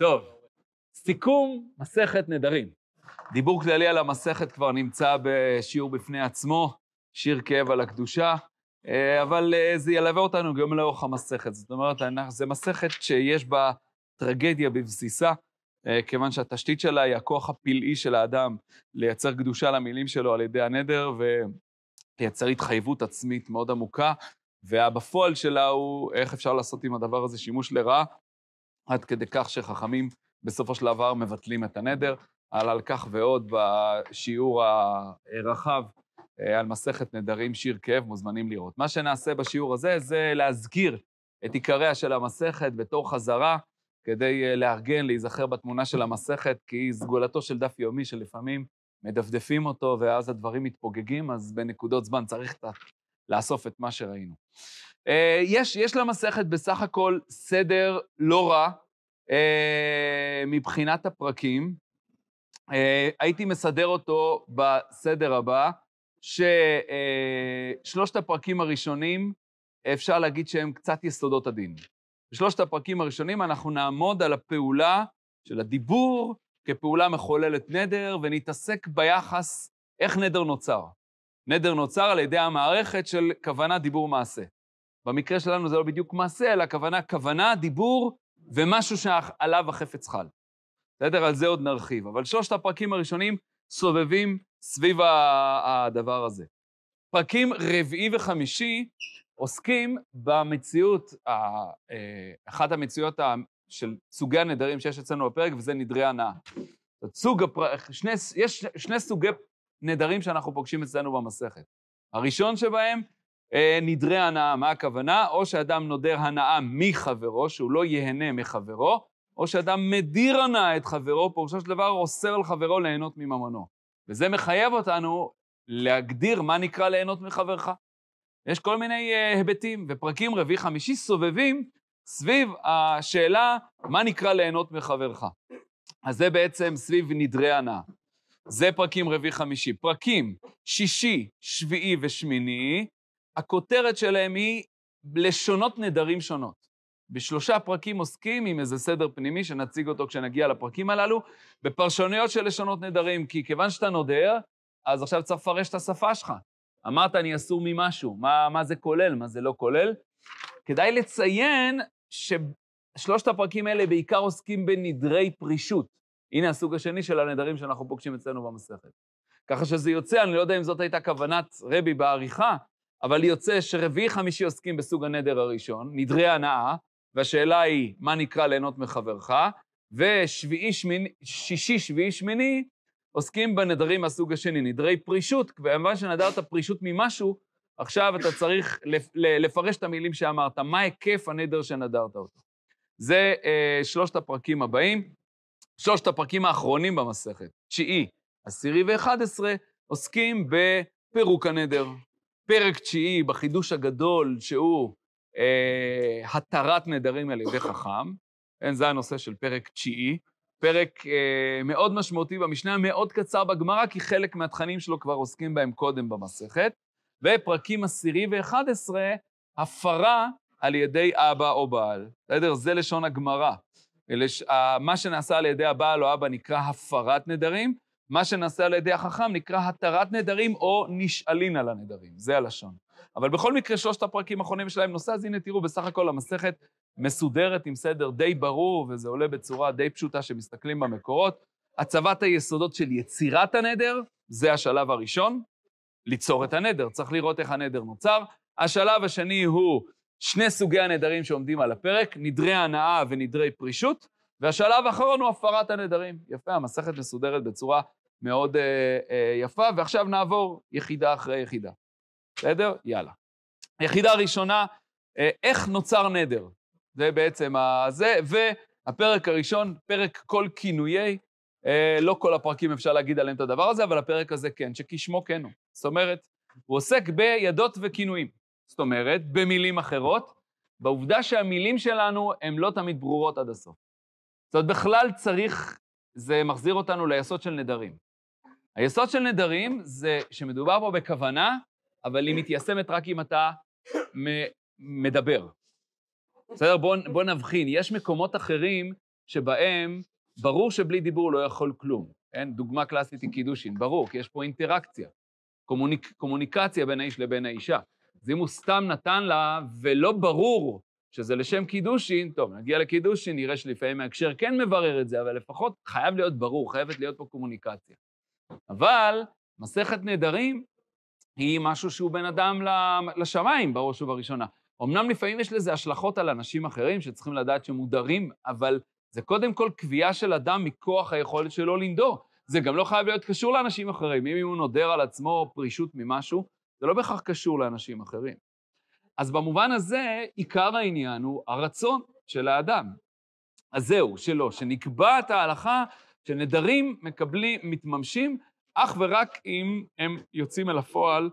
טוב, סיכום מסכת נדרים. דיבור כללי על המסכת כבר נמצא בשיעור בפני עצמו, שיר כאב על הקדושה, אה, אבל אה, זה ילווה אותנו גם לאורך המסכת. זאת אומרת, זו מסכת שיש בה טרגדיה בבסיסה, אה, כיוון שהתשתית שלה היא הכוח הפלאי של האדם לייצר קדושה למילים שלו על ידי הנדר ולייצר התחייבות עצמית מאוד עמוקה, והבפועל שלה הוא איך אפשר לעשות עם הדבר הזה שימוש לרעה, עד כדי כך שחכמים בסופו של דבר מבטלים את הנדר. על על כך ועוד בשיעור הרחב אה, על מסכת נדרים, שיר כאב, מוזמנים לראות. מה שנעשה בשיעור הזה זה להזכיר את עיקריה של המסכת בתור חזרה, כדי אה, לארגן, להיזכר בתמונה של המסכת, כי היא סגולתו של דף יומי שלפעמים מדפדפים אותו ואז הדברים מתפוגגים, אז בנקודות זמן צריך לאסוף את מה שראינו. אה, יש, יש למסכת בסך הכל סדר לא רע מבחינת הפרקים. הייתי מסדר אותו בסדר הבא, ששלושת הפרקים הראשונים, אפשר להגיד שהם קצת יסודות הדין. בשלושת הפרקים הראשונים אנחנו נעמוד על הפעולה של הדיבור כפעולה מחוללת נדר, ונתעסק ביחס איך נדר נוצר. נדר נוצר על ידי המערכת של כוונה, דיבור, מעשה. במקרה שלנו זה לא בדיוק מעשה, אלא כוונה, כוונה, דיבור ומשהו שעליו החפץ חל. בסדר? על זה עוד נרחיב. אבל שלושת הפרקים הראשונים סובבים סביב הדבר הזה. פרקים רביעי וחמישי עוסקים במציאות, אה, אחת המציאות של סוגי הנדרים שיש אצלנו בפרק, וזה נדרי הנאה. סוג הפר... שני, יש שני סוגי נדרים שאנחנו פוגשים אצלנו במסכת. הראשון שבהם, נדרי הנאה, מה הכוונה? או שאדם נודר הנאה מחברו, שהוא לא ייהנה מחברו, או שאדם מדיר הנאה את חברו, פירושו של דבר אוסר על חברו ליהנות מממונו. וזה מחייב אותנו להגדיר מה נקרא ליהנות מחברך. יש כל מיני uh, היבטים, ופרקים רביעי-חמישי סובבים סביב השאלה מה נקרא ליהנות מחברך. אז זה בעצם סביב נדרי הנאה. זה פרקים רביעי-חמישי. פרקים שישי, שביעי ושמיני, הכותרת שלהם היא לשונות נדרים שונות. בשלושה פרקים עוסקים עם איזה סדר פנימי שנציג אותו כשנגיע לפרקים הללו, בפרשנויות של לשונות נדרים, כי כיוון שאתה נודר, אז עכשיו צריך לפרש את השפה שלך. אמרת, אני אסור ממשהו, מה, מה זה כולל, מה זה לא כולל? כדאי לציין ששלושת הפרקים האלה בעיקר עוסקים בנדרי פרישות. הנה הסוג השני של הנדרים שאנחנו פוגשים אצלנו במסכת. ככה שזה יוצא, אני לא יודע אם זאת הייתה כוונת רבי בעריכה, אבל יוצא שרביעי-חמישי עוסקים בסוג הנדר הראשון, נדרי הנאה, והשאלה היא, מה נקרא ליהנות מחברך? ושביעי, שמיני, שישי, שביעי, שמיני, עוסקים בנדרים מהסוג השני, נדרי פרישות, כמובן שנדרת פרישות ממשהו, עכשיו אתה צריך לפרש את המילים שאמרת, מה היקף הנדר שנדרת אותו. זה אה, שלושת הפרקים הבאים. שלושת הפרקים האחרונים במסכת, תשיעי, עשירי ואחד עשרה, עוסקים בפירוק הנדר. פרק תשיעי בחידוש הגדול, שהוא אה, התרת נדרים על ידי חכם, כן, זה הנושא של פרק תשיעי, פרק אה, מאוד משמעותי במשנה, מאוד קצר בגמרא, כי חלק מהתכנים שלו כבר עוסקים בהם קודם במסכת, ופרקים עשירי ואחד עשרה, הפרה על ידי אבא או בעל. בסדר? זה לשון הגמרא. לש... מה שנעשה על ידי הבעל או אבא נקרא הפרת נדרים, מה שנעשה על ידי החכם נקרא התרת נדרים או נשאלין על הנדרים, זה הלשון. אבל בכל מקרה, שלושת הפרקים האחרונים שלהם נושא, אז הנה תראו, בסך הכל המסכת מסודרת עם סדר די ברור, וזה עולה בצורה די פשוטה שמסתכלים במקורות. הצבת היסודות של יצירת הנדר, זה השלב הראשון, ליצור את הנדר, צריך לראות איך הנדר נוצר. השלב השני הוא שני סוגי הנדרים שעומדים על הפרק, נדרי הנאה ונדרי פרישות, והשלב האחרון הוא הפרת הנדרים. יפה, המסכת מסודרת בצורה מאוד אה, אה, יפה, ועכשיו נעבור יחידה אחרי יחידה. בסדר? יאללה. יחידה ראשונה, אה, איך נוצר נדר. זה בעצם הזה, והפרק הראשון, פרק כל כינויי, אה, לא כל הפרקים אפשר להגיד עליהם את הדבר הזה, אבל הפרק הזה כן, שכשמו כן הוא. זאת אומרת, הוא עוסק בידות וכינויים. זאת אומרת, במילים אחרות, בעובדה שהמילים שלנו הן לא תמיד ברורות עד הסוף. זאת אומרת, בכלל צריך, זה מחזיר אותנו ליסוד של נדרים. היסוד של נדרים זה שמדובר פה בכוונה אבל היא מתיישמת רק אם אתה מדבר. בסדר? בוא, בוא נבחין. יש מקומות אחרים שבהם ברור שבלי דיבור לא יכול כלום. כן? דוגמה קלאסית היא קידושין, ברור, כי יש פה אינטראקציה, קומוניק, קומוניקציה בין האיש לבין האישה. אז אם הוא סתם נתן לה, ולא ברור שזה לשם קידושין, טוב, נגיע לקידושין, נראה שלפעמים ההקשר כן מברר את זה, אבל לפחות חייב להיות ברור, חייבת להיות פה קומוניקציה. אבל מסכת נדרים היא משהו שהוא בין אדם לשמיים, בראש ובראשונה. אמנם לפעמים יש לזה השלכות על אנשים אחרים שצריכים לדעת שמודרים, אבל זה קודם כל קביעה של אדם מכוח היכולת שלו לנדור. זה גם לא חייב להיות קשור לאנשים אחרים. אם הוא נודר על עצמו פרישות ממשהו, זה לא בהכרח קשור לאנשים אחרים. אז במובן הזה, עיקר העניין הוא הרצון של האדם. אז זהו, שלא, שנקבעת ההלכה שנדרים מקבלים, מתממשים אך ורק אם הם יוצאים אל הפועל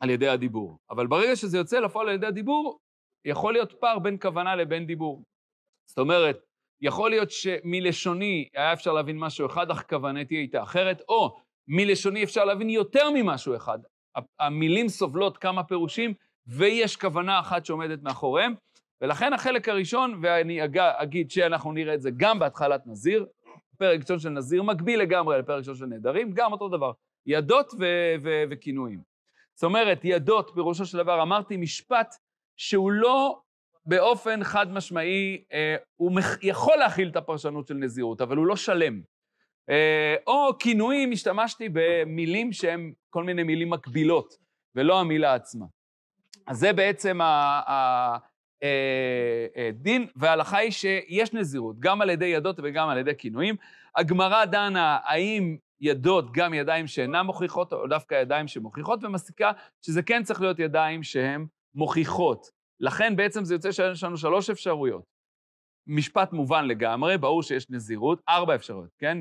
על ידי הדיבור. אבל ברגע שזה יוצא לפועל על ידי הדיבור, יכול להיות פער בין כוונה לבין דיבור. זאת אומרת, יכול להיות שמלשוני היה אפשר להבין משהו אחד, אך כוונתי הייתה אחרת, או מלשוני אפשר להבין יותר ממשהו אחד. המילים סובלות כמה פירושים, ויש כוונה אחת שעומדת מאחוריהם, ולכן החלק הראשון, ואני אגיד שאנחנו נראה את זה גם בהתחלת נזיר, פרק ראשון של נזיר מקביל לגמרי לפרק ראשון של נדרים, גם אותו דבר, ידות וכינויים. זאת אומרת, ידות, פירושו של דבר, אמרתי משפט שהוא לא באופן חד משמעי, אה, הוא מח- יכול להכיל את הפרשנות של נזירות, אבל הוא לא שלם. אה, או כינויים, השתמשתי במילים שהן כל מיני מילים מקבילות, ולא המילה עצמה. אז זה בעצם הדין, אה, אה, וההלכה היא שיש נזירות, גם על ידי ידות וגם על ידי כינויים. הגמרא דנה האם ידות גם ידיים שאינן מוכיחות, או דווקא ידיים שמוכיחות, ומסיקה שזה כן צריך להיות ידיים שהן מוכיחות. לכן בעצם זה יוצא שיש לנו שלוש אפשרויות. משפט מובן לגמרי, ברור שיש נזירות, ארבע אפשרויות, כן?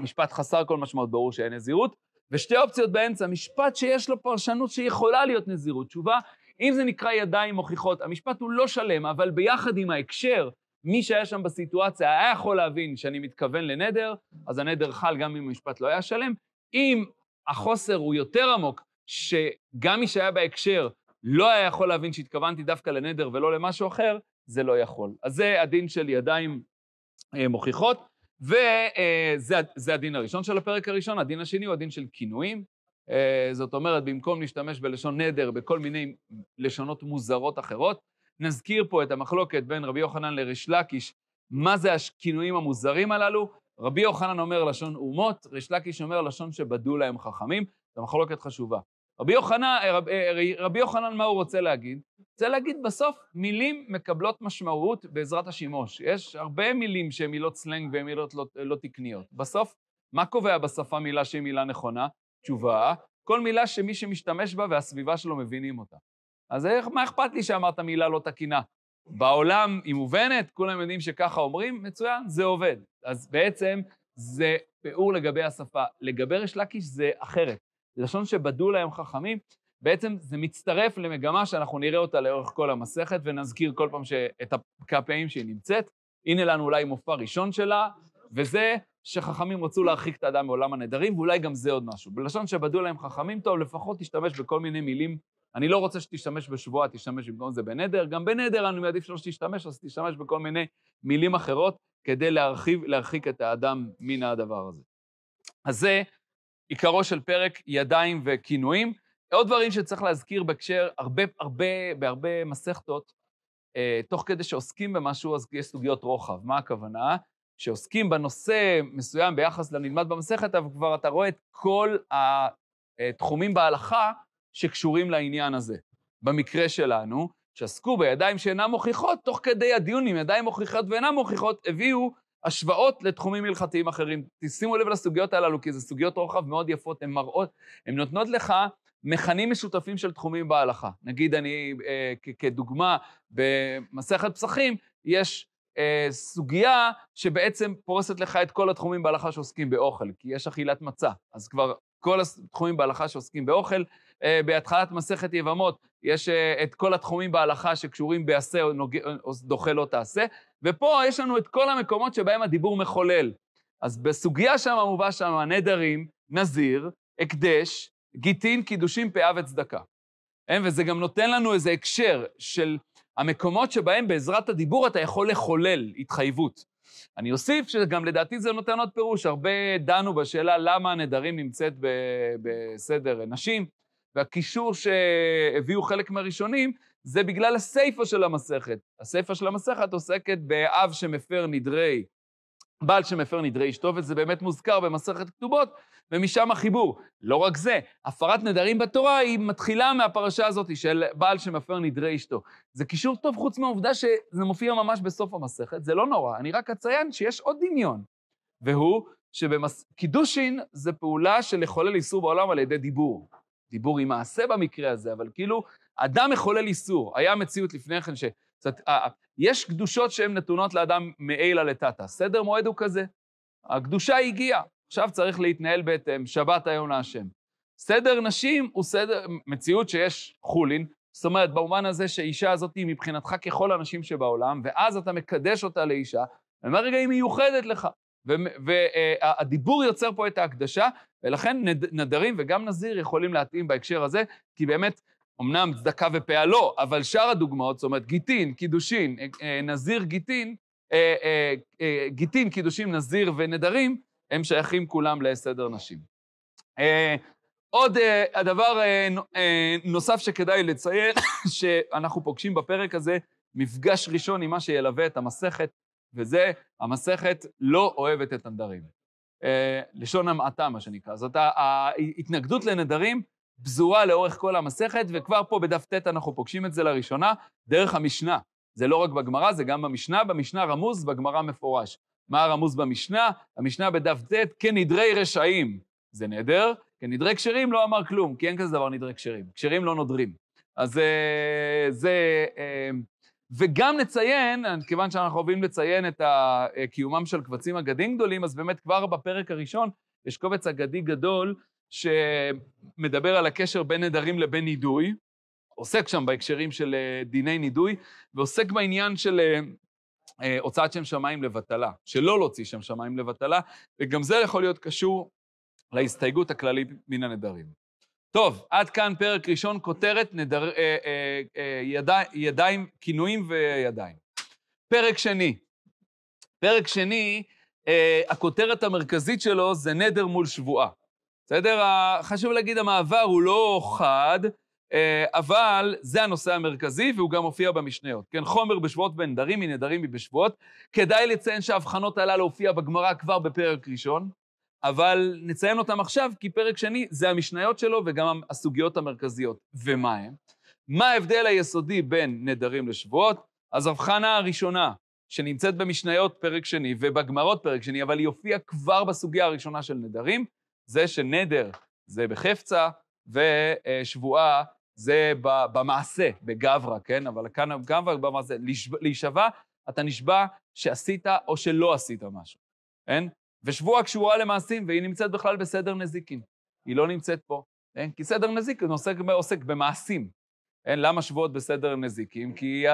משפט חסר כל משמעות, ברור שאין נזירות, ושתי אופציות באמצע, משפט שיש לו פרשנות שיכולה להיות נזירות. תשובה, אם זה נקרא ידיים מוכיחות, המשפט הוא לא שלם, אבל ביחד עם ההקשר, מי שהיה שם בסיטואציה היה יכול להבין שאני מתכוון לנדר, אז הנדר חל גם אם המשפט לא היה שלם. אם החוסר הוא יותר עמוק, שגם מי שהיה בהקשר לא היה יכול להבין שהתכוונתי דווקא לנדר ולא למשהו אחר, זה לא יכול. אז זה הדין של ידיים אה, מוכיחות, וזה אה, הדין הראשון של הפרק הראשון. הדין השני הוא הדין של כינויים. אה, זאת אומרת, במקום להשתמש בלשון נדר, בכל מיני לשונות מוזרות אחרות, נזכיר פה את המחלוקת בין רבי יוחנן לריש לקיש, מה זה הכינויים המוזרים הללו. רבי יוחנן אומר לשון אומות, ריש לקיש אומר לשון שבדו להם חכמים, זו מחלוקת חשובה. רבי יוחנן, רב, רבי יוחנן, מה הוא רוצה להגיד? רוצה להגיד בסוף, מילים מקבלות משמעות בעזרת השימוש. יש הרבה מילים שהן מילות סלנג והן מילות לא, לא תקניות. בסוף, מה קובע בשפה מילה שהיא מילה נכונה? תשובה, כל מילה שמי שמשתמש בה והסביבה שלו מבינים אותה. אז איך, מה אכפת לי שאמרת מילה לא תקינה? בעולם היא מובנת, כולם יודעים שככה אומרים, מצוין, זה עובד. אז בעצם זה ביאור לגבי השפה. לגבי ריש לקיש זה אחרת. לשון שבדו להם חכמים, בעצם זה מצטרף למגמה שאנחנו נראה אותה לאורך כל המסכת, ונזכיר כל פעם את הפקפאים שהיא נמצאת. הנה לנו אולי מופע ראשון שלה, וזה שחכמים רצו להרחיק את האדם מעולם הנדרים, ואולי גם זה עוד משהו. בלשון שבדו להם חכמים, טוב, לפחות תשתמש בכל מיני מילים. אני לא רוצה שתשתמש בשבועה, תשתמש במקום זה בנדר. גם בנדר אני מעדיף שלא שתשתמש, אז תשתמש בכל מיני מילים אחרות כדי להרחיב, להרחיק את האדם מן הדבר הזה. אז זה עיקרו של פרק ידיים וכינויים. עוד דברים שצריך להזכיר בהקשר, הרבה, הרבה, בהרבה מסכתות, אה, תוך כדי שעוסקים במשהו, אז יש סוגיות רוחב. מה הכוונה? שעוסקים בנושא מסוים ביחס לנלמד במסכת, אבל כבר אתה רואה את כל התחומים בהלכה שקשורים לעניין הזה. במקרה שלנו, שעסקו בידיים שאינן מוכיחות, תוך כדי הדיון עם ידיים מוכיחות ואינן מוכיחות, הביאו השוואות לתחומים הלכתיים אחרים. תשימו לב לסוגיות הללו, כי זה סוגיות רוחב מאוד יפות, הן מראות, הן נותנות לך מכנים משותפים של תחומים בהלכה. נגיד, אני, אה, כדוגמה, במסכת פסחים, יש אה, סוגיה שבעצם פורסת לך את כל התחומים בהלכה שעוסקים באוכל, כי יש אכילת מצה, אז כבר כל התחומים בהלכה שעוסקים באוכל. אה, בהתחלת מסכת יבמות יש אה, את כל התחומים בהלכה שקשורים בעשה או, נוג... או דוחה לא תעשה, ופה יש לנו את כל המקומות שבהם הדיבור מחולל. אז בסוגיה שם מובא שם נדרים, נזיר, הקדש, גיטין, קידושים, פאה וצדקה. וזה גם נותן לנו איזה הקשר של המקומות שבהם בעזרת הדיבור אתה יכול לחולל התחייבות. אני אוסיף שגם לדעתי זה נותן עוד פירוש. הרבה דנו בשאלה למה הנדרים נמצאת בסדר נשים, והקישור שהביאו חלק מהראשונים זה בגלל הסיפה של המסכת. הסיפה של המסכת עוסקת באב שמפר נדרי, בעל שמפר נדרי אשתו, וזה באמת מוזכר במסכת כתובות, ומשם החיבור. לא רק זה, הפרת נדרים בתורה היא מתחילה מהפרשה הזאת של בעל שמפר נדרי אשתו. זה קישור טוב חוץ מהעובדה שזה מופיע ממש בסוף המסכת, זה לא נורא, אני רק אציין שיש עוד דמיון, והוא שקידושין זה פעולה של לחולל איסור בעולם על ידי דיבור. דיבור עם מעשה במקרה הזה, אבל כאילו, אדם מחולל איסור. היה מציאות לפני כן ש... זאת, יש קדושות שהן נתונות לאדם מעילה לטאטה. סדר מועד הוא כזה. הקדושה הגיעה, עכשיו צריך להתנהל בהתאם, שבת היום להשם. סדר נשים הוא סדר, מציאות שיש חולין, זאת אומרת, במובן הזה שהאישה הזאת היא מבחינתך ככל הנשים שבעולם, ואז אתה מקדש אותה לאישה, ומהרגע היא מיוחדת לך. והדיבור יוצר פה את ההקדשה, ולכן נדרים וגם נזיר יכולים להתאים בהקשר הזה, כי באמת, אמנם צדקה ופאה לא, אבל שאר הדוגמאות, זאת אומרת, גיטין, קידושין, אה, נזיר, גיטין, אה, אה, גיטין, קידושין, נזיר ונדרים, הם שייכים כולם לסדר נשים. עוד הדבר נוסף שכדאי לציין, שאנחנו פוגשים בפרק הזה מפגש ראשון עם מה שילווה את המסכת, וזה, המסכת לא אוהבת את הנדרים. לשון המעטה, מה שנקרא. זאת ההתנגדות לנדרים פזורה לאורך כל המסכת, וכבר פה בדף ט' אנחנו פוגשים את זה לראשונה, דרך המשנה. זה לא רק בגמרא, זה גם במשנה. במשנה רמוז, בגמרא מפורש. מה הרמוז במשנה? המשנה בדף ט', כנדרי רשעים. זה נדר, כנדרי כשרים לא אמר כלום, כי אין כזה דבר נדרי כשרים. כשרים לא נודרים. אז אה, זה... אה, וגם נציין, כיוון שאנחנו אוהבים לציין את קיומם של קבצים אגדים גדולים, אז באמת כבר בפרק הראשון יש קובץ אגדי גדול שמדבר על הקשר בין נדרים לבין נידוי, עוסק שם בהקשרים של אה, דיני נידוי, ועוסק בעניין של אה, אה, הוצאת שם שמיים לבטלה, שלא להוציא שם שמיים לבטלה, וגם זה יכול להיות קשור להסתייגות הכללית מן הנדרים. טוב, עד כאן פרק ראשון, כותרת נדר, אה, אה, אה, ידי, ידיים, כינויים וידיים. פרק שני, פרק שני, אה, הכותרת המרכזית שלו זה נדר מול שבועה. בסדר? חשוב להגיד, המעבר הוא לא חד, אה, אבל זה הנושא המרכזי, והוא גם מופיע במשניות. כן, חומר בשבועות בנדרים מנדרים מבשבועות. כדאי לציין שההבחנות הללו הופיע בגמרא כבר בפרק ראשון, אבל נציין אותם עכשיו, כי פרק שני זה המשניות שלו וגם הסוגיות המרכזיות. ומה הם? מה ההבדל היסודי בין נדרים לשבועות? אז הבחנה הראשונה, שנמצאת במשניות פרק שני ובגמרות פרק שני, אבל היא הופיעה כבר בסוגיה הראשונה של נדרים, זה שנדר זה בחפצה, ושבועה זה במעשה, בגברא, כן? אבל כאן גברא במעשה. להישבע, אתה נשבע שעשית או שלא עשית משהו, כן? ושבועה קשורה למעשים, והיא נמצאת בכלל בסדר נזיקין. היא לא נמצאת פה, כן? כי סדר נזיקין עוסק, עוסק במעשים. כן? למה שבועות בסדר נזיקין? כי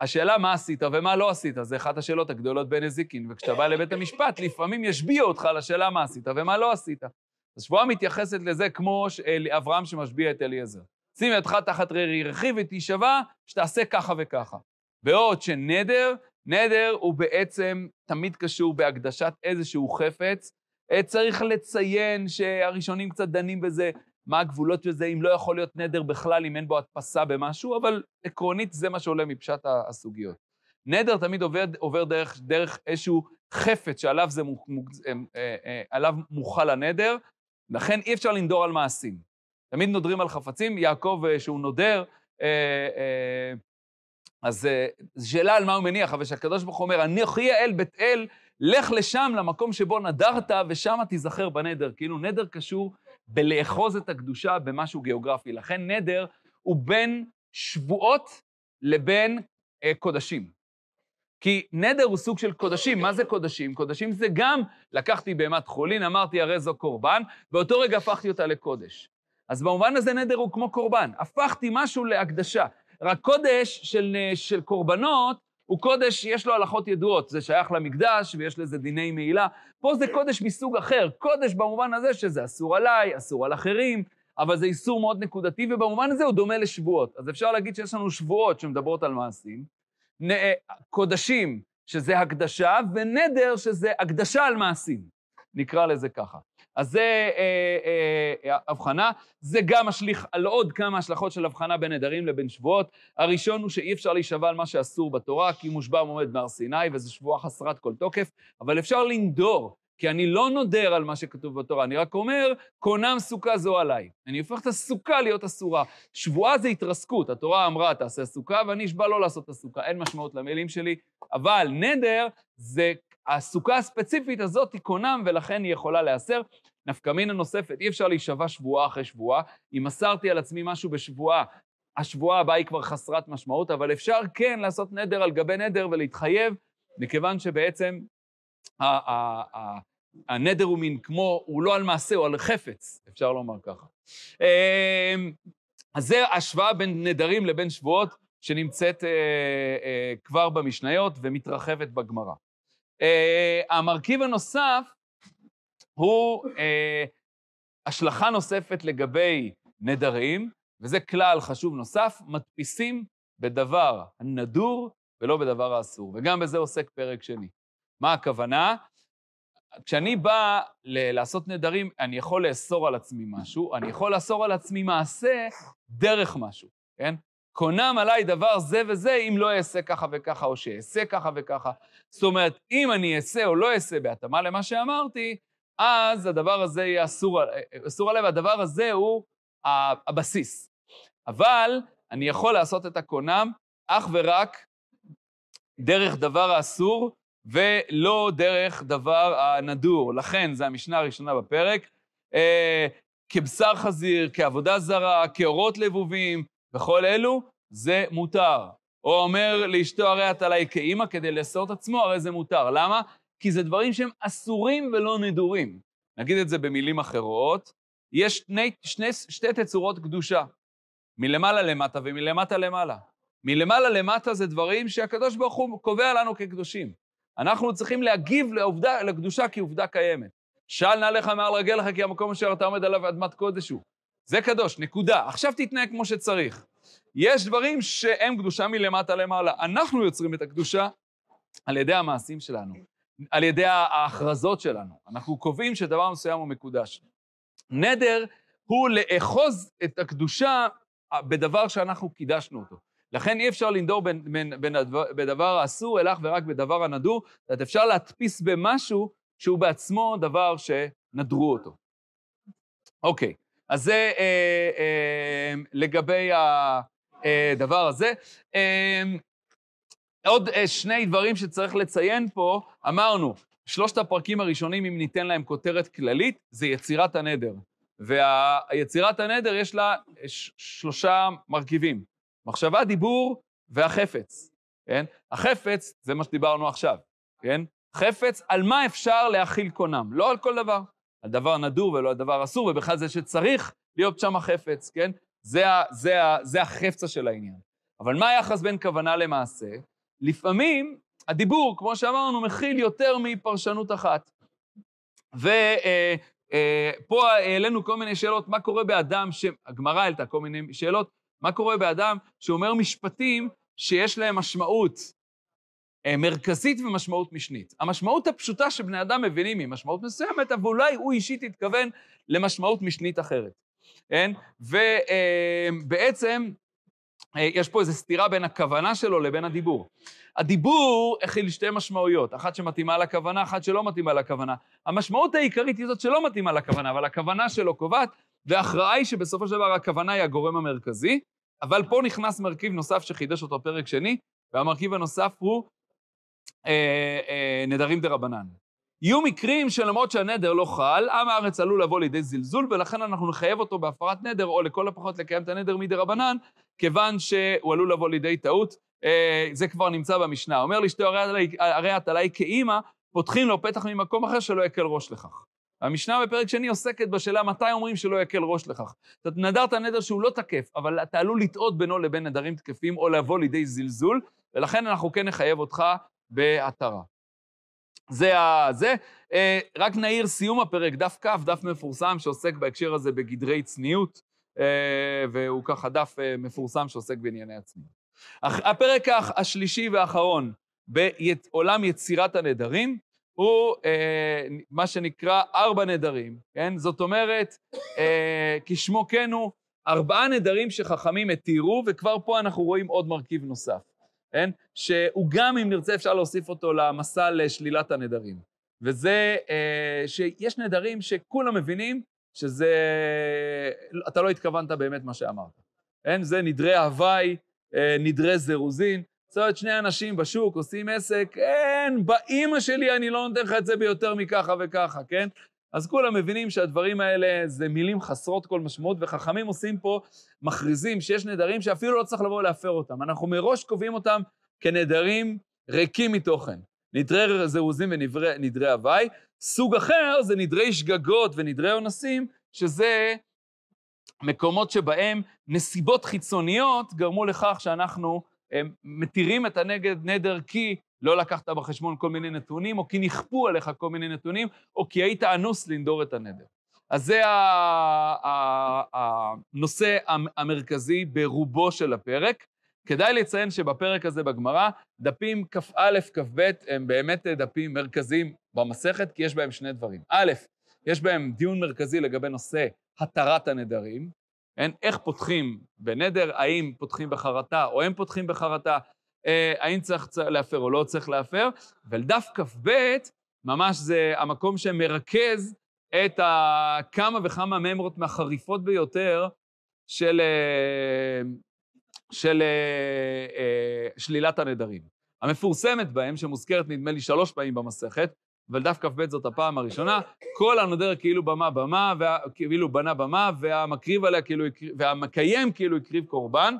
השאלה מה עשית ומה לא עשית, זה אחת השאלות הגדולות בנזיקין, וכשאתה בא לבית המשפט, לפעמים ישביעו אותך לשאלה מה עשית ומה לא עשית. אז שבועה מתייחסת לזה כמו אברהם שמשביע את אליעזר. שים ידך תחת רירי רכיב ותישבע שתעשה ככה וככה. בעוד שנדר, נדר הוא בעצם תמיד קשור בהקדשת איזשהו חפץ. אה, צריך לציין שהראשונים קצת דנים בזה, מה הגבולות של זה, אם לא יכול להיות נדר בכלל, אם אין בו הדפסה במשהו, אבל עקרונית זה מה שעולה מפשט הסוגיות. נדר תמיד עובר, עובר דרך, דרך איזשהו חפץ שעליו זה, אה, אה, עליו מוכל הנדר, לכן אי אפשר לנדור על מעשים. תמיד נודרים על חפצים, יעקב, אה, שהוא נודר, אה, אה, אז זו שאלה על מה הוא מניח, אבל כשהקדוש ברוך הוא אומר, אנוכי אל בית אל, לך לשם, למקום שבו נדרת, ושם תיזכר בנדר. כאילו נדר קשור בלאחוז את הקדושה במשהו גיאוגרפי. לכן נדר הוא בין שבועות לבין קודשים. כי נדר הוא סוג של קודשים. מה זה קודשים? קודשים זה גם לקחתי בהמת חולין, אמרתי הרי זו קורבן, באותו רגע הפכתי אותה לקודש. אז במובן הזה נדר הוא כמו קורבן. הפכתי משהו להקדשה. רק קודש של, של קורבנות הוא קודש, יש לו הלכות ידועות, זה שייך למקדש ויש לזה דיני מעילה. פה זה קודש מסוג אחר, קודש במובן הזה שזה אסור עליי, אסור על אחרים, אבל זה איסור מאוד נקודתי, ובמובן הזה הוא דומה לשבועות. אז אפשר להגיד שיש לנו שבועות שמדברות על מעשים, קודשים שזה הקדשה, ונדר, שזה הקדשה על מעשים. נקרא לזה ככה. אז זה אה, אה, הבחנה, זה גם משליך על עוד כמה השלכות של הבחנה בין נדרים לבין שבועות. הראשון הוא שאי אפשר להישבע על מה שאסור בתורה, כי מושבע עומד בהר סיני, וזו שבועה חסרת כל תוקף, אבל אפשר לנדור, כי אני לא נודר על מה שכתוב בתורה, אני רק אומר, קונם סוכה זו עליי. אני הופך את הסוכה להיות אסורה. שבועה זה התרסקות, התורה אמרה, תעשה סוכה, ואני אשבע לא לעשות את הסוכה, אין משמעות למילים שלי, אבל נדר זה הסוכה הספציפית הזאת היא קונם, ולכן היא יכולה להיאסר. נפקא מינה נוספת, אי אפשר להישבע שבועה אחרי שבועה. אם מסרתי על עצמי משהו בשבועה, השבועה הבאה היא כבר חסרת משמעות, אבל אפשר כן לעשות נדר על גבי נדר ולהתחייב, מכיוון שבעצם הנדר הוא מין כמו, הוא לא על מעשה, הוא על חפץ, אפשר לומר ככה. אמ, אז זה השוואה בין נדרים לבין שבועות, שנמצאת אה, אה, כבר במשניות ומתרחבת בגמרא. Uh, המרכיב הנוסף הוא השלכה נוספת לגבי נדרים, וזה כלל חשוב נוסף, מדפיסים בדבר הנדור ולא בדבר האסור, וגם בזה עוסק פרק שני. מה הכוונה? כשאני בא ל- לעשות נדרים, אני יכול לאסור על עצמי משהו, אני יכול לאסור על עצמי מעשה דרך משהו, כן? קונם עליי דבר זה וזה אם לא אעשה ככה וככה, או שאעשה ככה וככה. זאת אומרת, אם אני אעשה או לא אעשה בהתאמה למה שאמרתי, אז הדבר הזה יהיה אסור, אסור עליי, והדבר הזה הוא הבסיס. אבל אני יכול לעשות את הקונם אך ורק דרך דבר האסור, ולא דרך דבר הנדור. לכן, זו המשנה הראשונה בפרק. אה, כבשר חזיר, כעבודה זרה, כאורות לבובים, וכל אלו, זה מותר. או אומר לאשתו, הרי את עליי כאימא, כדי לאסור את עצמו, הרי זה מותר. למה? כי זה דברים שהם אסורים ולא נדורים. נגיד את זה במילים אחרות, יש שני, שני, שתי תצורות קדושה, מלמעלה למטה ומלמטה למעלה. מלמעלה למטה זה דברים שהקדוש ברוך הוא קובע לנו כקדושים. אנחנו צריכים להגיב לעובדה, לקדושה כעובדה קיימת. של נעליך מעל רגליך כי המקום אשר אתה עומד עליו אדמת קודש הוא. זה קדוש, נקודה. עכשיו תתנהג כמו שצריך. יש דברים שהם קדושה מלמטה למעלה. אנחנו יוצרים את הקדושה על ידי המעשים שלנו, על ידי ההכרזות שלנו. אנחנו קובעים שדבר מסוים הוא מקודש. נדר הוא לאחוז את הקדושה בדבר שאנחנו קידשנו אותו. לכן אי אפשר לנדור בין, בין, בין הדבר, בדבר האסור אלך ורק בדבר הנדור, זאת אומרת, אפשר להדפיס במשהו שהוא בעצמו דבר שנדרו אותו. אוקיי, אז זה אה, אה, לגבי הדבר הזה. אה, עוד אה, שני דברים שצריך לציין פה, אמרנו, שלושת הפרקים הראשונים, אם ניתן להם כותרת כללית, זה יצירת הנדר. ויצירת הנדר יש לה שלושה מרכיבים, מחשבה, דיבור והחפץ, כן? החפץ זה מה שדיברנו עכשיו, כן? חפץ, על מה אפשר להכיל קונם, לא על כל דבר. על דבר נדור ולא על דבר אסור, ובכלל זה שצריך להיות שם החפץ, כן? זה, זה, זה החפצה של העניין. אבל מה היחס בין כוונה למעשה? לפעמים הדיבור, כמו שאמרנו, מכיל יותר מפרשנות אחת. ופה אה, אה, העלינו כל מיני שאלות, מה קורה באדם. הגמרא העלתה כל מיני שאלות, מה קורה באדם שאומר משפטים שיש להם משמעות אה, מרכזית ומשמעות משנית. המשמעות הפשוטה שבני אדם מבינים היא משמעות מסוימת, אבל אולי הוא אישית התכוון למשמעות משנית אחרת, כן? ובעצם אה, יש פה איזו סתירה בין הכוונה שלו לבין הדיבור. הדיבור הכיל שתי משמעויות, אחת שמתאימה לכוונה, אחת שלא מתאימה לכוונה. המשמעות העיקרית היא זאת שלא מתאימה לכוונה, אבל הכוונה שלו קובעת, וההכרעה היא שבסופו של דבר הכוונה היא הגורם המרכזי, אבל פה נכנס מרכיב נוסף שחידש אותו פרק שני, והמרכיב הנוסף הוא אה, אה, נדרים דה רבנן. יהיו מקרים שלמרות שהנדר לא חל, עם הארץ עלול לבוא לידי זלזול, ולכן אנחנו נחייב אותו בהפרת נדר, או לכל הפחות לקיים את הנדר מדה רבנן, כיוון שהוא עלול לבוא לידי טעות. אה, זה כבר נמצא במשנה. אומר לאשתו, הרי את עליי כאימא, פותחים לו פתח ממקום אחר שלא יקל ראש לכך. המשנה בפרק שני עוסקת בשאלה מתי אומרים שלא יקל ראש לכך. אתה נדרת נדר שהוא לא תקף, אבל אתה עלול לטעות בינו לבין נדרים תקפים, או לבוא לידי זלזול, ולכן אנחנו כן נחייב אותך בהתרה. זה ה... זה. אה, רק נעיר סיום הפרק, דף כ', דף מפורסם שעוסק בהקשר הזה בגדרי צניעות, אה, והוא ככה דף אה, מפורסם שעוסק בענייני הצניעות. הפרק השלישי והאחרון בעולם יצירת הנדרים, הוא אה, מה שנקרא ארבע נדרים, כן? זאת אומרת, אה, כשמו כן הוא, ארבעה נדרים שחכמים התירו, וכבר פה אנחנו רואים עוד מרכיב נוסף, כן? שהוא גם, אם נרצה, אפשר להוסיף אותו למסע לשלילת הנדרים. וזה אה, שיש נדרים שכולם מבינים שזה... אתה לא התכוונת באמת מה שאמרת. כן? זה נדרי הוואי, אה, נדרי זירוזין. זאת אומרת, שני אנשים בשוק עושים עסק, אין, באימא שלי אני לא נותן לך את זה ביותר מככה וככה, כן? אז כולם מבינים שהדברים האלה זה מילים חסרות כל משמעות, וחכמים עושים פה, מכריזים שיש נדרים שאפילו לא צריך לבוא להפר אותם. אנחנו מראש קובעים אותם כנדרים ריקים מתוכן. נדרי זירוזים ונדרי הוואי. סוג אחר זה נדרי שגגות ונדרי אונסים, שזה מקומות שבהם נסיבות חיצוניות גרמו לכך שאנחנו הם מתירים את הנגד נדר כי לא לקחת בחשבון כל מיני נתונים, או כי נכפו עליך כל מיני נתונים, או כי היית אנוס לנדור את הנדר. אז זה הנושא המרכזי ברובו של הפרק. כדאי לציין שבפרק הזה בגמרא, דפים כ"א, כ"ב הם באמת דפים מרכזיים במסכת, כי יש בהם שני דברים. א', יש בהם דיון מרכזי לגבי נושא התרת הנדרים, כן? איך פותחים בנדר, האם פותחים בחרטה או הם פותחים בחרטה, אה, האם צריך להפר או לא צריך להפר, ולדף כ"ב, ממש זה המקום שמרכז את הכמה וכמה ממרות מהחריפות ביותר של, אה, של אה, שלילת הנדרים. המפורסמת בהם, שמוזכרת נדמה לי שלוש פעמים במסכת, אבל דף כ"ב זאת הפעם הראשונה, כל הנודר כאילו במה במה, וה, כאילו בנה במה, והמקריב עליה כאילו, והמקיים כאילו הקריב קורבן.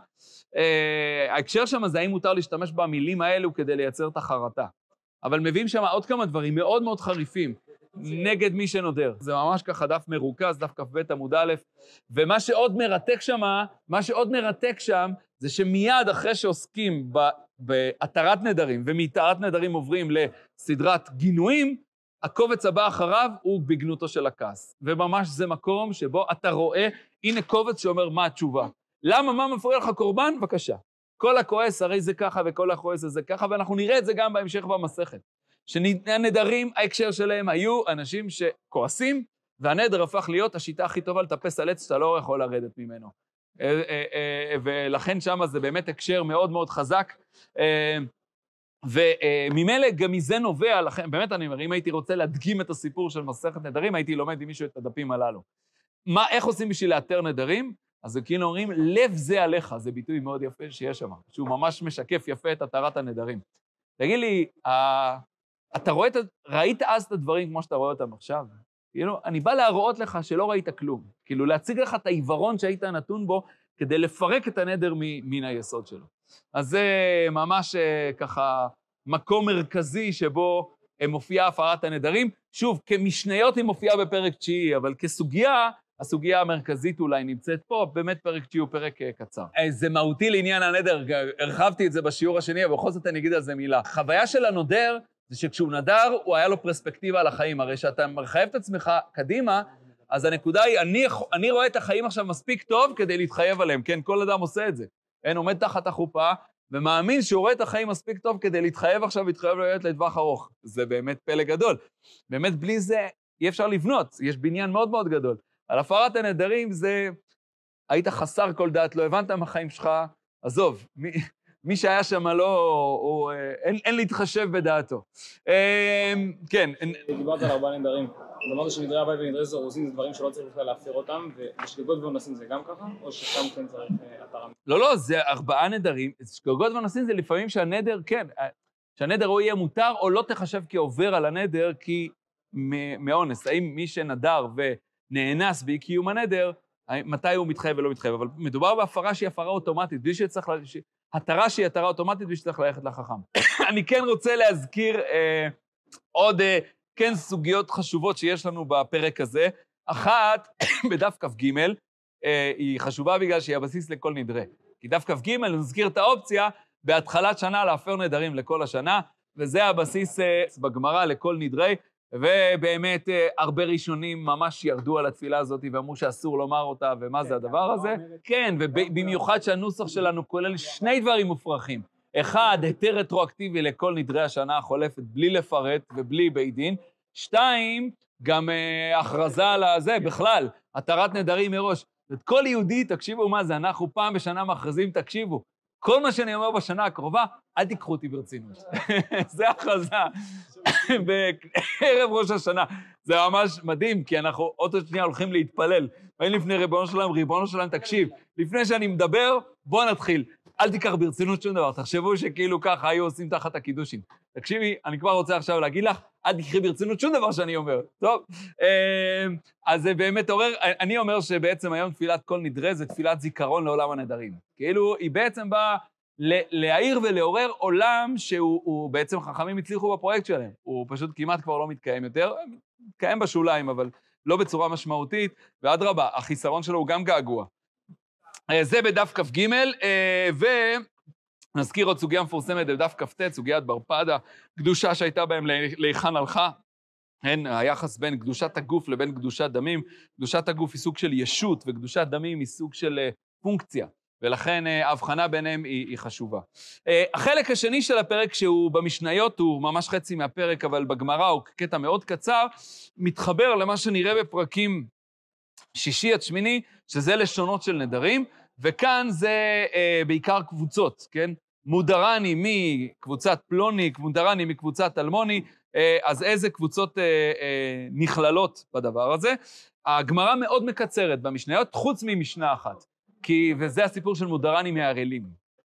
אה, ההקשר שם זה האם מותר להשתמש במילים האלו כדי לייצר את החרטה. אבל מביאים שם עוד כמה דברים מאוד מאוד חריפים נגד מי שנודר. זה ממש ככה דף מרוכז, דף כ"ב עמוד א', ומה שעוד מרתק שם, מה שעוד מרתק שם, זה שמיד אחרי שעוסקים בהתרת נדרים, ומהתרת נדרים עוברים לסדרת גינויים, הקובץ הבא אחריו הוא בגנותו של הכעס. וממש זה מקום שבו אתה רואה, הנה קובץ שאומר מה התשובה. למה, מה מפריע לך קורבן? בבקשה. כל הכועס, הרי זה ככה, וכל הכועס זה ככה, ואנחנו נראה את זה גם בהמשך במסכת. שהנדרים, ההקשר שלהם היו אנשים שכועסים, והנדר הפך להיות השיטה הכי טובה לטפס על עץ שאתה לא יכול לרדת ממנו. אה, אה, אה, ולכן שם זה באמת הקשר מאוד מאוד חזק. וממילא גם מזה נובע, לכן, באמת אני אומר, אם הייתי רוצה להדגים את הסיפור של מסכת נדרים, הייתי לומד עם מישהו את הדפים הללו. מה, איך עושים בשביל לאתר נדרים? אז כאילו אומרים, לב זה עליך, זה ביטוי מאוד יפה שיש שם, שהוא ממש משקף יפה את התרת הנדרים. תגיד לי, אתה רואה ראית אז את הדברים כמו שאתה רואה אותם עכשיו? כאילו, אני בא להראות לך שלא ראית כלום. כאילו, להציג לך את העיוורון שהיית נתון בו, כדי לפרק את הנדר מן היסוד שלו. אז זה ממש אה, ככה מקום מרכזי שבו אה, מופיעה הפרת הנדרים. שוב, כמשניות היא מופיעה בפרק תשיעי, אבל כסוגיה, הסוגיה המרכזית אולי נמצאת פה, באמת פרק תשיעי הוא פרק אה, קצר. זה מהותי לעניין הנדר, הרחבתי את זה בשיעור השני, אבל בכל זאת אני אגיד על זה מילה. חוויה של הנודר זה שכשהוא נדר, הוא היה לו פרספקטיבה על החיים. הרי כשאתה מחייב את עצמך קדימה, אז הנקודה היא, אני, אני רואה את החיים עכשיו מספיק טוב כדי להתחייב עליהם, כן? כל אדם עושה את זה. אין, עומד תחת החופה, ומאמין שהוא רואה את החיים מספיק טוב כדי להתחייב עכשיו, להתחייב להיות לטווח ארוך. זה באמת פלא גדול. באמת, בלי זה אי אפשר לבנות, יש בניין מאוד מאוד גדול. על הפרת הנדרים זה, היית חסר כל דעת, לא הבנת מהחיים שלך, עזוב, מי, מי שהיה שם לא, הוא, אה, אין, אין להתחשב בדעתו. אה, כן. דיברת על ארבעה נדרים. אמרת שנדרי הוואי ונדרי זרוזים זה דברים שלא צריך בכלל להפר אותם, ושגגות ואונסים זה גם ככה, או ששם כן צריך התרה? אה, לא, לא, זה ארבעה נדרים. שגגות ואונסים זה לפעמים שהנדר, כן, שהנדר או יהיה מותר, או לא תחשב כעובר על הנדר כי מאונס. האם מי שנדר ונאנס באי קיום הנדר, מתי הוא מתחייב ולא מתחייב. אבל מדובר בהפרה שהיא הפרה אוטומטית, בלי שצריך... התרה שהיא התרה אוטומטית ושצריך ללכת לחכם. אני כן רוצה להזכיר אה, עוד, אה, כן, סוגיות חשובות שיש לנו בפרק הזה. אחת, בדף כ"ג, אה, היא חשובה בגלל שהיא הבסיס לכל נדרי. כי דף כ"ג, נזכיר את האופציה, בהתחלת שנה להפר נדרים לכל השנה, וזה הבסיס אה, בגמרא לכל נדרי. ובאמת אה, הרבה ראשונים ממש ירדו על התפילה הזאת ואמרו שאסור לומר אותה, ומה זה כן, הדבר הזה? כן, ובמיוחד שהנוסח שלנו כולל שני דברים מופרכים. אחד, היתר רטרואקטיבי לכל נדרי השנה החולפת בלי לפרט ובלי בית דין. שתיים, גם אה, הכרזה על הזה, בכלל, התרת נדרים מראש. את כל יהודי, תקשיבו מה זה, אנחנו פעם בשנה מכרזים, תקשיבו, כל מה שאני אומר בשנה הקרובה, אל תיקחו אותי ברצינות. זה הכרזה בערב ראש השנה. זה ממש מדהים, כי אנחנו עוד שנייה הולכים להתפלל. באים לפני ריבונו שלם, ריבונו שלם, תקשיב, לפני שאני מדבר, בוא נתחיל. אל תיקח ברצינות שום דבר, תחשבו שכאילו ככה היו עושים תחת הקידושים. תקשיבי, אני כבר רוצה עכשיו להגיד לך, אל תקחי ברצינות שום דבר שאני אומר. טוב, אמ, אז זה באמת עורר, אני אומר שבעצם היום תפילת כל נדרי זה תפילת זיכרון לעולם הנדרים. כאילו, היא בעצם באה להעיר ולעורר עולם שהוא בעצם חכמים הצליחו בפרויקט שלהם. הוא פשוט כמעט כבר לא מתקיים יותר, מתקיים בשוליים, אבל לא בצורה משמעותית, ואדרבה, החיסרון שלו הוא גם געגוע. אה, זה בדף כ"ג, אה, ונזכיר עוד סוגיה מפורסמת בדף כ"ט, סוגיית ברפדה, קדושה שהייתה בהם להיכן הלכה. כן, היחס בין קדושת הגוף לבין קדושת דמים. קדושת הגוף היא סוג של ישות, וקדושת דמים היא סוג של אה, פונקציה, ולכן ההבחנה ביניהם היא, היא חשובה. החלק השני של הפרק, שהוא במשניות, הוא ממש חצי מהפרק, אבל בגמרא הוא קטע מאוד קצר, מתחבר למה שנראה בפרקים שישי עד שמיני, שזה לשונות של נדרים, וכאן זה אה, בעיקר קבוצות, כן? מודרני מקבוצת פלוני, מודרני מקבוצת אלמוני, אה, אז איזה קבוצות אה, אה, נכללות בדבר הזה? הגמרא מאוד מקצרת במשניות, חוץ ממשנה אחת, כי, וזה הסיפור של מודרני מהרעלים,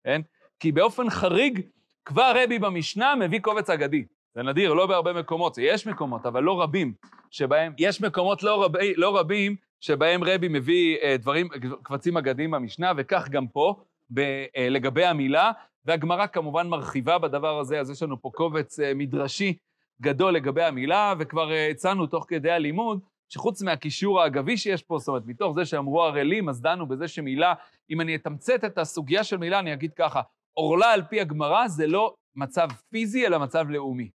כן? כי באופן חריג, כבר רבי במשנה מביא קובץ אגדי. זה נדיר, לא בהרבה מקומות, יש מקומות, אבל לא רבים, שבהם, יש מקומות לא, רב, לא רבים שבהם רבי מביא אה, דברים, קבצים אגדיים במשנה, וכך גם פה, ב, אה, לגבי המילה, והגמרא כמובן מרחיבה בדבר הזה, אז יש לנו פה קובץ אה, מדרשי גדול לגבי המילה, וכבר הצענו תוך כדי הלימוד, שחוץ מהקישור האגבי שיש פה, זאת אומרת, מתוך זה שאמרו ערלים, אז דנו בזה שמילה, אם אני אתמצת את הסוגיה של מילה, אני אגיד ככה, עורלה על פי הגמרא זה לא מצב פיזי, אלא מצב לאומי.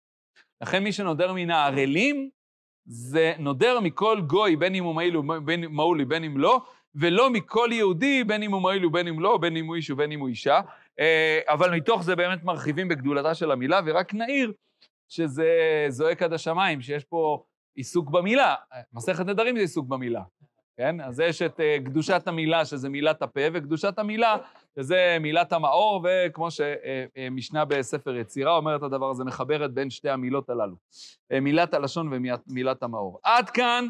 לכן מי שנודר מן הערלים, זה נודר מכל גוי, בין אם הוא מעיל ומעולי, בין אם לא, ולא מכל יהודי, בין אם הוא מעיל ובין אם לא, בין אם הוא איש ובין אם הוא אישה. אה, אבל מתוך זה באמת מרחיבים בגדולתה של המילה, ורק נעיר שזה זועק עד השמיים, שיש פה עיסוק במילה. מסכת נדרים זה עיסוק במילה. כן? אז יש את uh, קדושת המילה, שזה מילת הפה, וקדושת המילה, שזה מילת המאור, וכמו שמשנה uh, uh, בספר יצירה אומרת הדבר הזה, מחברת בין שתי המילות הללו. מילת הלשון ומילת המאור. עד כאן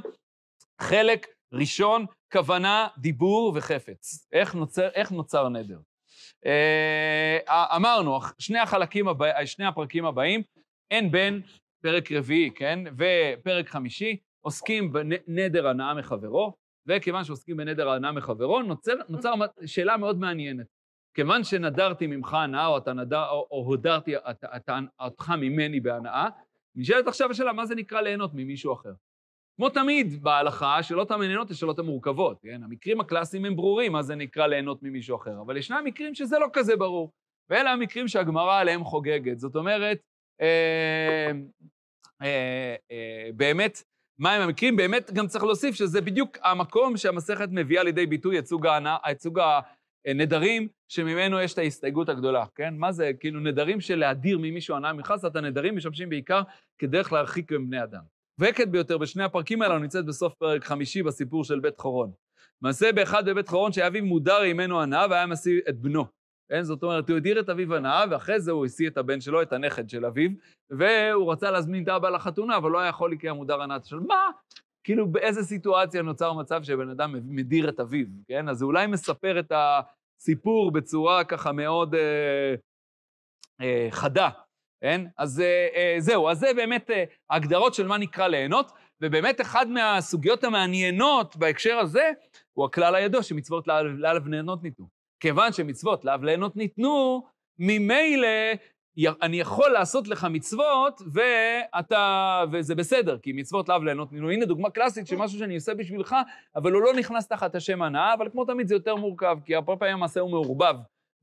חלק ראשון, כוונה, דיבור וחפץ. איך נוצר, איך נוצר נדר? אמרנו, שני החלקים הבא, שני הפרקים הבאים, אין בין פרק רביעי, כן, ופרק חמישי, עוסקים בנדר הנאה מחברו, וכיוון שעוסקים בנדר ההנאה מחברו, נוצר, נוצר שאלה מאוד מעניינת. כיוון שנדרתי ממך הנאה, או, אתה נדר, או, או הודרתי אותך ממני בהנאה, נשאלת עכשיו השאלה, מה זה נקרא ליהנות ממישהו אחר? כמו תמיד בהלכה, שאלות המעניינות הן שאלות המורכבות, כן? המקרים הקלאסיים הם ברורים, מה זה נקרא ליהנות ממישהו אחר, אבל ישנם מקרים שזה לא כזה ברור, ואלה המקרים שהגמרא עליהם חוגגת. זאת אומרת, אה, באמת, מהם המקרים? באמת גם צריך להוסיף שזה בדיוק המקום שהמסכת מביאה לידי ביטוי את סוג, את הנדרים, שממנו יש את ההסתייגות הגדולה, כן? מה זה? כאילו נדרים של להדיר ממישהו הנאה מחסת, הנדרים משמשים בעיקר כדרך להרחיק מבני אדם. מובהקת ביותר בשני הפרקים האלה נמצאת בסוף פרק חמישי בסיפור של בית חורון. מעשה באחד בבית חורון שהיה אביו מודר ממנו הנאה והיה משיא את בנו. כן? זאת אומרת, הוא הדיר את אביו הנאה, ואחרי זה הוא השיא את הבן שלו, את הנכד של אביו, והוא רצה להזמין את האבא לחתונה, אבל לא היה יכול לקרוא מודר הנאה. של מה? כאילו, באיזה סיטואציה נוצר מצב שבן אדם מדיר את אביו, כן? אז זה אולי מספר את הסיפור בצורה ככה מאוד אה, אה, חדה, כן? אז אה, אה, זהו, אז זה באמת אה, הגדרות של מה נקרא ליהנות, ובאמת אחד מהסוגיות המעניינות בהקשר הזה, הוא הכלל הידוע שמצוות לאלף נהנות ניתנו. כיוון שמצוות לאו ליהנות ניתנו, ממילא אני יכול לעשות לך מצוות ואתה, וזה בסדר, כי מצוות לאו ליהנות ניתנו. הנה דוגמה קלאסית של משהו שאני עושה בשבילך, אבל הוא לא נכנס תחת השם הנאה, אבל כמו תמיד זה יותר מורכב, כי הרבה פעמים המעשה הוא מעורבב,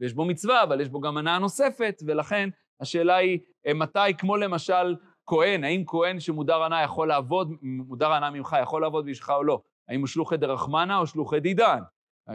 ויש בו מצווה, אבל יש בו גם הנאה נוספת, ולכן השאלה היא מתי, כמו למשל כהן, האם כהן שמודר הנאה יכול לעבוד, מודר הנאה ממך יכול לעבוד בשבילך או לא? האם הוא שלוחי דרחמנה או שלוחי דידן?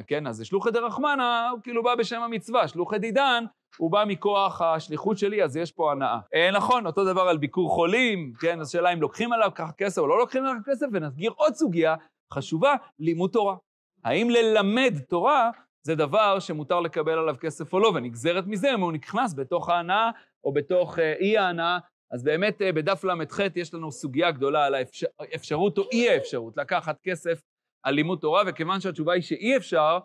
כן, אז שלוחי דרחמנה, הוא כאילו בא בשם המצווה, שלוחי דידן, הוא בא מכוח השליחות שלי, אז יש פה הנאה. אה, נכון, אותו דבר על ביקור חולים, כן, אז שאלה אם לוקחים עליו ככה כסף או לא לוקחים עליו כסף, ונסגיר עוד סוגיה חשובה, לימוד תורה. האם ללמד תורה זה דבר שמותר לקבל עליו כסף או לא, ונגזרת מזה אם הוא נכנס בתוך ההנאה או בתוך אה, אי ההנאה. אז באמת אה, בדף ל"ח יש לנו סוגיה גדולה על האפשרות או אי האפשרות לקחת כסף על לימוד תורה, וכיוון שהתשובה היא שאי אפשר,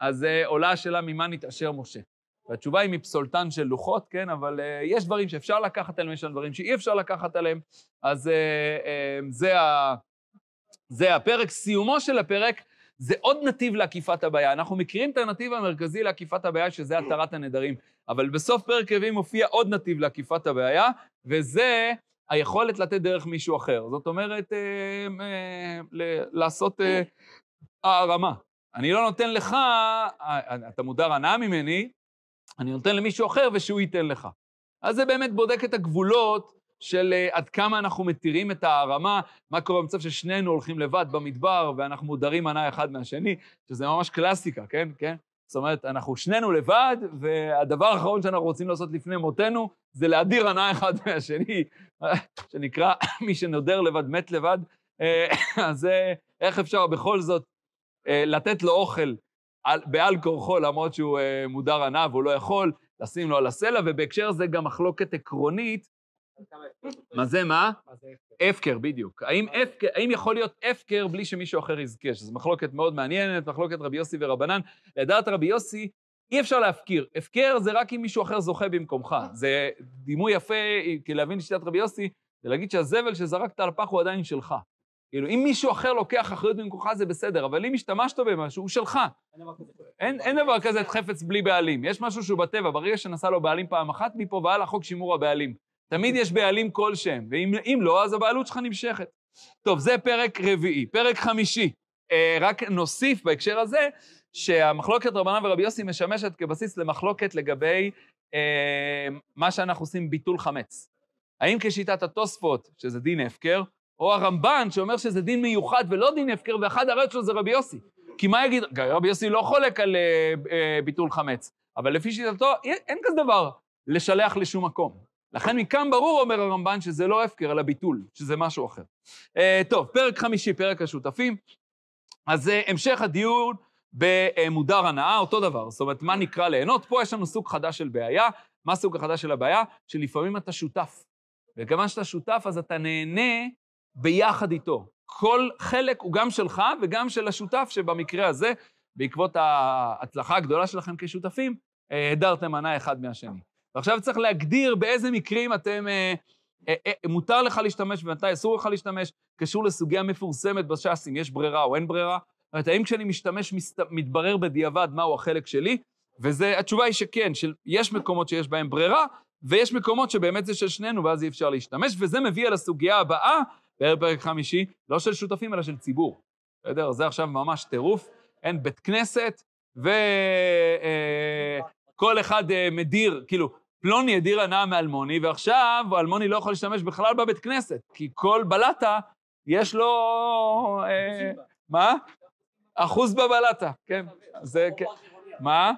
אז uh, עולה השאלה ממה נתעשר משה. והתשובה היא מפסולתן של לוחות, כן? אבל uh, יש דברים שאפשר לקחת עליהם, יש דברים שאי אפשר לקחת עליהם, אז uh, uh, זה, ה, זה הפרק. סיומו של הפרק זה עוד נתיב לעקיפת הבעיה. אנחנו מכירים את הנתיב המרכזי לעקיפת הבעיה, שזה התרת הנדרים, אבל בסוף פרק רביעי מופיע עוד נתיב לעקיפת הבעיה, וזה היכולת לתת דרך מישהו אחר. זאת אומרת, אה, אה, לעשות אה, הערמה. אני לא נותן לך, אה, אתה מודר הנאה ממני, אני נותן למישהו אחר ושהוא ייתן לך. אז זה באמת בודק את הגבולות של uh, עד כמה אנחנו מתירים את הערמה, מה קורה במצב ששנינו הולכים לבד במדבר ואנחנו מודרים מנה אחד מהשני, שזה ממש קלאסיקה, כן? כן? זאת אומרת, אנחנו שנינו לבד, והדבר האחרון שאנחנו רוצים לעשות לפני מותנו זה להדיר הנאה אחד מהשני, שנקרא מי שנודר לבד מת לבד. אה, אז איך אפשר בכל זאת אה, לתת לו אוכל על, בעל כורחו, למרות שהוא מודר הנאה והוא לא יכול, לשים לו על הסלע, ובהקשר הזה גם מחלוקת עקרונית מה זה מה? הפקר, בדיוק. האם, הפקר, האם יכול להיות הפקר בלי שמישהו אחר יזכה? שזו מחלוקת מאוד מעניינת, מחלוקת רבי יוסי ורבנן. לדעת רבי יוסי, אי אפשר להפקיר. הפקר זה רק אם מישהו אחר זוכה במקומך. זה דימוי יפה, כי להבין שיטת רבי יוסי, זה להגיד שהזבל שזרקת על הפח הוא עדיין שלך. כאילו, אם מישהו אחר לוקח אחריות במקומך זה בסדר, אבל אם השתמשת במשהו, הוא שלך. אין, דבר כזה חפץ בלי בעלים. יש משהו שהוא בטבע, ברגע שנסע לו בעלים פעם אחת, מפה והלאה חוק שימור הבעלים. תמיד יש בעלים כלשהם, ואם לא, אז הבעלות שלך נמשכת. טוב, זה פרק רביעי. פרק חמישי, אה, רק נוסיף בהקשר הזה, שהמחלוקת רבנן ורבי יוסי משמשת כבסיס למחלוקת לגבי אה, מה שאנחנו עושים ביטול חמץ. האם כשיטת התוספות, שזה דין הפקר, או הרמב"ן, שאומר שזה דין מיוחד ולא דין הפקר, ואחד הרעיון שלו זה רבי יוסי. כי מה יגיד, רבי יוסי לא חולק על אה, אה, ביטול חמץ, אבל לפי שיטתו, אין כזה דבר לשלח לשום מקום. לכן מכאן ברור, אומר הרמב"ן, שזה לא הפקר, אלא ביטול, שזה משהו אחר. Uh, טוב, פרק חמישי, פרק השותפים. אז uh, המשך הדיון במודר הנאה, אותו דבר. זאת אומרת, מה נקרא ליהנות? פה יש לנו סוג חדש של בעיה. מה הסוג החדש של הבעיה? שלפעמים אתה שותף. וכיוון שאתה שותף, אז אתה נהנה ביחד איתו. כל חלק הוא גם שלך וגם של השותף, שבמקרה הזה, בעקבות ההצלחה הגדולה שלכם כשותפים, הדרתם מנה אחד מהשני. ועכשיו צריך להגדיר באיזה מקרים אתם, אה, אה, אה, מותר לך להשתמש ומתי אסור לך להשתמש, קשור לסוגיה מפורסמת בש"ס, אם יש ברירה או אין ברירה. זאת אומרת, האם כשאני משתמש, מתברר בדיעבד מהו החלק שלי? והתשובה היא שכן, שיש מקומות שיש בהם ברירה, ויש מקומות שבאמת זה של שנינו, ואז אי אפשר להשתמש, וזה מביא על הסוגיה הבאה, פרק חמישי, לא של שותפים, אלא של ציבור. בסדר? זה עכשיו ממש טירוף. אין בית כנסת, וכל אה, אחד אה, מדיר, כאילו, פלוני הדיר הנאה מאלמוני, ועכשיו אלמוני לא יכול להשתמש בכלל בבית כנסת, כי כל בלטה יש לו... אה, מה? אחוז בבלטה, כן. זה, כן. מה?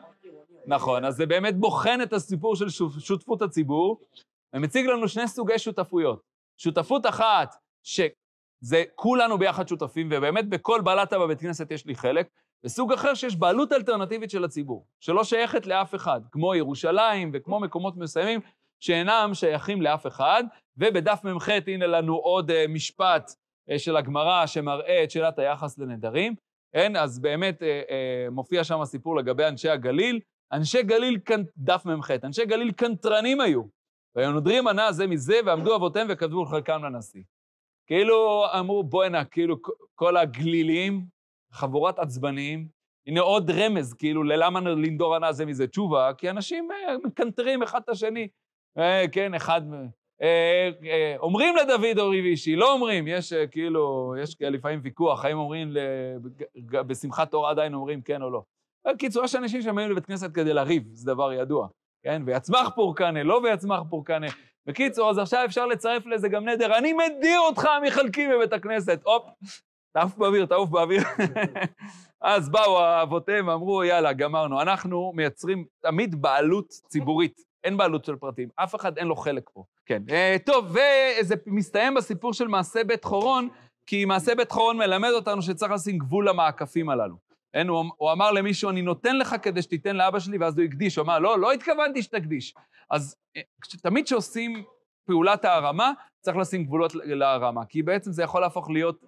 נכון, אז זה באמת בוחן את הסיפור של שותפות הציבור, ומציג לנו שני סוגי שותפויות. שותפות אחת, שזה כולנו ביחד שותפים, ובאמת בכל בלטה בבית כנסת יש לי חלק, וסוג אחר שיש בעלות אלטרנטיבית של הציבור, שלא שייכת לאף אחד, כמו ירושלים וכמו מקומות מסוימים שאינם שייכים לאף אחד, ובדף מ"ח הנה לנו עוד uh, משפט uh, של הגמרא שמראה את שאלת היחס לנדרים. כן, אז באמת uh, uh, מופיע שם הסיפור לגבי אנשי הגליל. אנשי גליל, דף מ"ח, אנשי גליל קנטרנים היו, והיו נודרים מנה זה מזה, ועמדו אבותיהם וכתבו חלקם לנשיא. כאילו אמרו, בואנה, כאילו כל הגלילים, חבורת עצבניים. הנה עוד רמז, כאילו, ללמה לנדור ענה זה מזה תשובה? כי אנשים אה, מקנטרים אחד את השני. אה, כן, אחד... אה, אומרים לדוד אורי וישי, לא אומרים, יש כאילו, יש לפעמים ויכוח, האם אומרים בשמחת תורה עדיין אומרים כן או לא. בקיצור, יש אנשים שבאים לבית כנסת כדי לריב, זה דבר ידוע, כן? ויצמח פורקנה, לא ויצמח פורקנה. בקיצור, אז עכשיו אפשר לצרף לזה גם נדר, אני מדיר אותך מחלקים בבית הכנסת. הופ, תעוף באוויר, תעוף באוויר. אז באו האבותיהם ואמרו, יאללה, גמרנו. אנחנו מייצרים תמיד בעלות ציבורית, אין בעלות של פרטים, אף אחד אין לו חלק פה. כן. אה, טוב, וזה מסתיים בסיפור של מעשה בית חורון, כי מעשה בית חורון מלמד אותנו שצריך לשים גבול למעקפים הללו. אין, הוא, הוא אמר למישהו, אני נותן לך כדי שתיתן לאבא שלי, ואז הוא הקדיש. הוא אמר, לא, לא התכוונתי שתקדיש. אז אה, תמיד כשעושים פעולת הערמה, צריך לשים גבולות להרמה, כי בעצם זה יכול להפוך להיות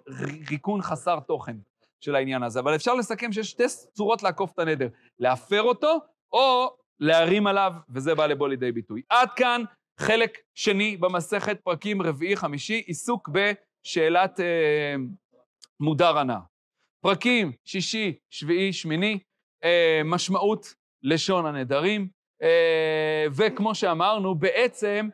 ריקון חסר תוכן של העניין הזה. אבל אפשר לסכם שיש שתי צורות לעקוף את הנדר, להפר אותו או להרים עליו, וזה בא לבוא לידי ביטוי. עד כאן חלק שני במסכת, פרקים רביעי-חמישי, עיסוק בשאלת אה, מודר הנאה. פרקים שישי, שביעי, שמיני, אה, משמעות לשון הנדרים, וכמו שאמרנו, בעצם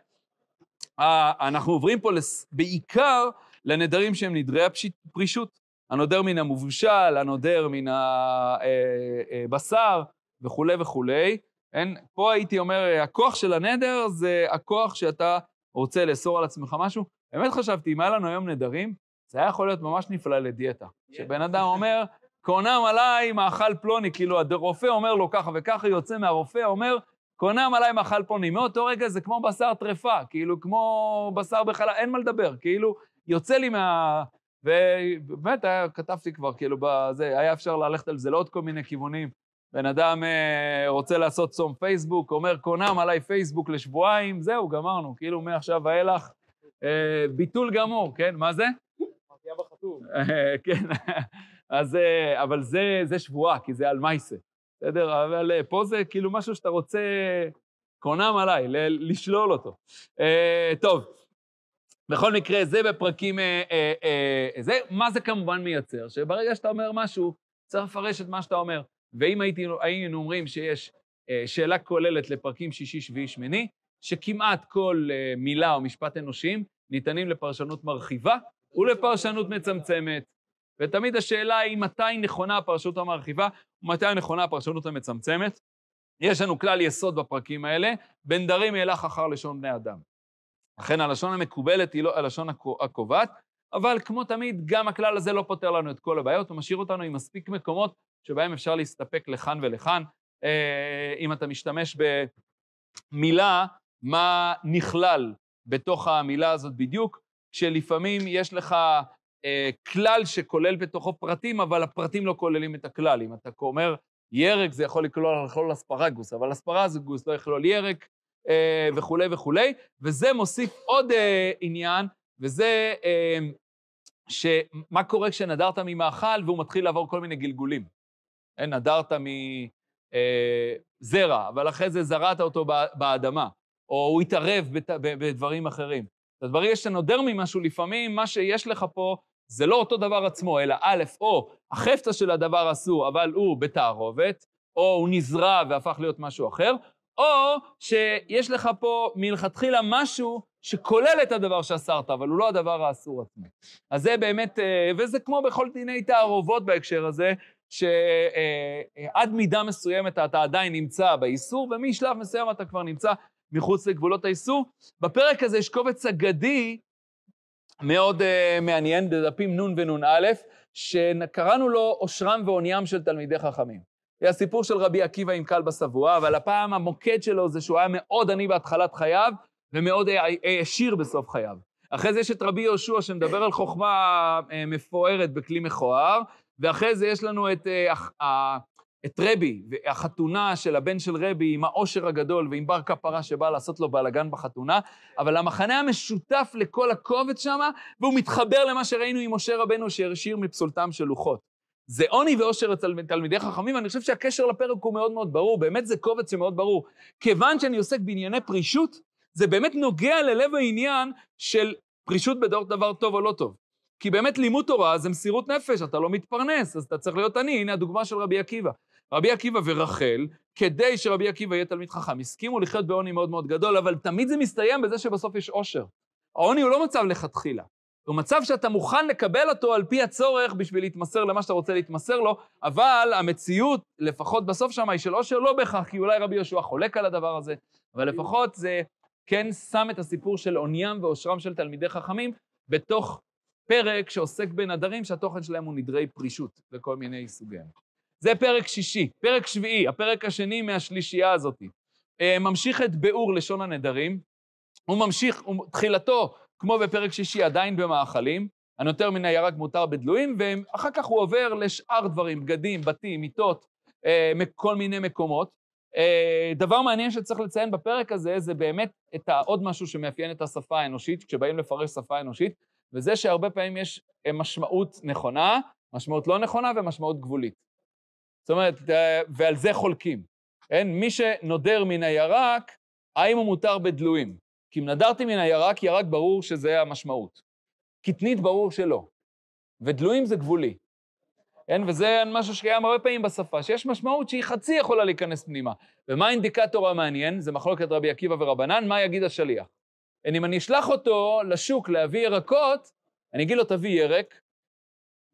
אנחנו עוברים פה. בעיקר לנדרים שהם נדרי הפרישות. הנודר מן המובשל, הנודר מן הבשר אה, אה, וכולי וכולי. אין, פה הייתי אומר, הכוח של הנדר זה הכוח שאתה רוצה לאסור על עצמך משהו. באמת חשבתי, אם היה לנו היום נדרים, זה היה יכול להיות ממש נפלא לדיאטה. שבן אדם אומר, קונם עליי מאכל פלוני, כאילו הרופא אומר לו ככה וככה, יוצא מהרופא, אומר, קונם עליי מאכל פלוני. מאותו רגע זה כמו בשר טרפה, כאילו, כמו בשר בחלל, אין מה לדבר, כאילו, יוצא לי מה... ובאמת, היה, כתבתי כבר, כאילו, בזה, היה אפשר ללכת על זה לעוד כל מיני כיוונים. בן אדם אה, רוצה לעשות צום פייסבוק, אומר, קונם עליי פייסבוק לשבועיים, זהו, גמרנו, כאילו, מעכשיו ואילך, אה, ביטול גמור, כן? מה זה? כן, אז, אה, אבל זה, זה שבועה, כי זה על מייסה. בסדר? אבל אה, פה זה כאילו משהו שאתה רוצה, קונם עליי, לשלול אותו. Uh, טוב, בכל מקרה, זה בפרקים... Uh, uh, uh, זה, מה זה כמובן מייצר? שברגע שאתה אומר משהו, צריך לפרש את מה שאתה אומר. ואם היינו אומרים שיש uh, שאלה כוללת לפרקים שישי, שביעי, שמיני, שכמעט כל uh, מילה או משפט אנושיים ניתנים לפרשנות מרחיבה ולפרשנות מצמצמת. ותמיד השאלה היא מתי נכונה הפרשנות המרחיבה ומתי נכונה הפרשנות המצמצמת. יש לנו כלל יסוד בפרקים האלה, בין דרים ילך אחר לשון בני אדם. לכן הלשון המקובלת היא לא הלשון הקובעת, אבל כמו תמיד, גם הכלל הזה לא פותר לנו את כל הבעיות, הוא משאיר אותנו עם מספיק מקומות שבהם אפשר להסתפק לכאן ולכאן. אה, אם אתה משתמש במילה, מה נכלל בתוך המילה הזאת בדיוק, כשלפעמים יש לך כלל שכולל בתוכו פרטים, אבל הפרטים לא כוללים את הכלל. אם אתה אומר ירק, זה יכול לכלול, לכלול אספרגוס, אבל אספרגוס לא יכלול ירק אה, וכולי וכולי, וזה מוסיף עוד אה, עניין, וזה אה, שמה קורה כשנדרת ממאכל והוא מתחיל לעבור כל מיני גלגולים. אה, נדרת מזרע, אה, אבל אחרי זה זרעת אותו באדמה, או הוא התערב בדברים אחרים. אז ברגע שאתה נודר ממשהו, לפעמים מה שיש לך פה זה לא אותו דבר עצמו, אלא א', או החפצה של הדבר אסור, אבל הוא בתערובת, או הוא נזרע והפך להיות משהו אחר, או שיש לך פה מלכתחילה משהו שכולל את הדבר שאסרת, אבל הוא לא הדבר האסור עצמו. אז זה באמת, אה, וזה כמו בכל דיני תערובות בהקשר הזה, שעד מידה מסוימת אתה עדיין נמצא באיסור, ומשלב מסוים אתה כבר נמצא מחוץ לגבולות האיסור. בפרק הזה יש קובץ אגדי מאוד uh, מעניין בדפים נ' ונ"א, שקראנו לו עושרם ועוניים של תלמידי חכמים. זה הסיפור של רבי עקיבא עם כלבא שבוע, אבל הפעם המוקד שלו זה שהוא היה מאוד עני בהתחלת חייו, ומאוד העשיר בסוף חייו. אחרי זה יש את רבי יהושע שמדבר על חוכמה אה, מפוארת בכלי מכוער, ואחרי זה יש לנו את את רבי, החתונה של הבן של רבי עם העושר הגדול ועם בר כפרה שבא לעשות לו בלאגן בחתונה, אבל המחנה המשותף לכל הקובץ שמה, והוא מתחבר למה שראינו עם משה רבנו שהשאיר מפסולתם של לוחות. זה עוני ועושר אצל תלמידי חכמים, ואני חושב שהקשר לפרק הוא מאוד מאוד ברור, באמת זה קובץ שמאוד ברור. כיוון שאני עוסק בענייני פרישות, זה באמת נוגע ללב העניין של פרישות בדור דבר טוב או לא טוב. כי באמת לימוד תורה זה מסירות נפש, אתה לא מתפרנס, אז אתה צריך להיות עני, הנה הדוגמה של רבי עקיבא. רבי עקיבא ורחל, כדי שרבי עקיבא יהיה תלמיד חכם, הסכימו לחיות בעוני מאוד מאוד גדול, אבל תמיד זה מסתיים בזה שבסוף יש עושר. העוני הוא לא מצב לכתחילה, הוא מצב שאתה מוכן לקבל אותו על פי הצורך בשביל להתמסר למה שאתה רוצה להתמסר לו, אבל המציאות, לפחות בסוף שם, היא של עושר לא בהכרח, כי אולי רבי יהושע חולק על הדבר הזה, אבל לפחות זה כן שם את הסיפור של עוניים ועושרם של תלמידי חכמים בתוך פרק שעוסק בנדרים שהתוכן שלהם הוא נדרי פרישות לכל מיני סוגיהם. זה פרק שישי. פרק שביעי, הפרק השני מהשלישייה הזאת. אה, ממשיך את ביאור לשון הנדרים. הוא ממשיך, הוא, תחילתו, כמו בפרק שישי, עדיין במאכלים. הנותר מן הירק מותר בדלויים, ואחר כך הוא עובר לשאר דברים, בגדים, בתים, מיטות, אה, כל מיני מקומות. אה, דבר מעניין שצריך לציין בפרק הזה, זה באמת את העוד משהו שמאפיין את השפה האנושית, כשבאים לפרש שפה אנושית, וזה שהרבה פעמים יש משמעות נכונה, משמעות לא נכונה ומשמעות גבולית. זאת אומרת, ועל זה חולקים. אין, מי שנודר מן הירק, האם הוא מותר בדלויים? כי אם נדרתי מן הירק, ירק ברור שזה המשמעות. קטנית ברור שלא. ודלויים זה גבולי. כן? וזה משהו שקיים הרבה פעמים בשפה, שיש משמעות שהיא חצי יכולה להיכנס פנימה. ומה האינדיקטור המעניין? זה מחלוקת רבי עקיבא ורבנן, מה יגיד השליח? אם אני אשלח אותו לשוק להביא ירקות, אני אגיד לו, תביא ירק,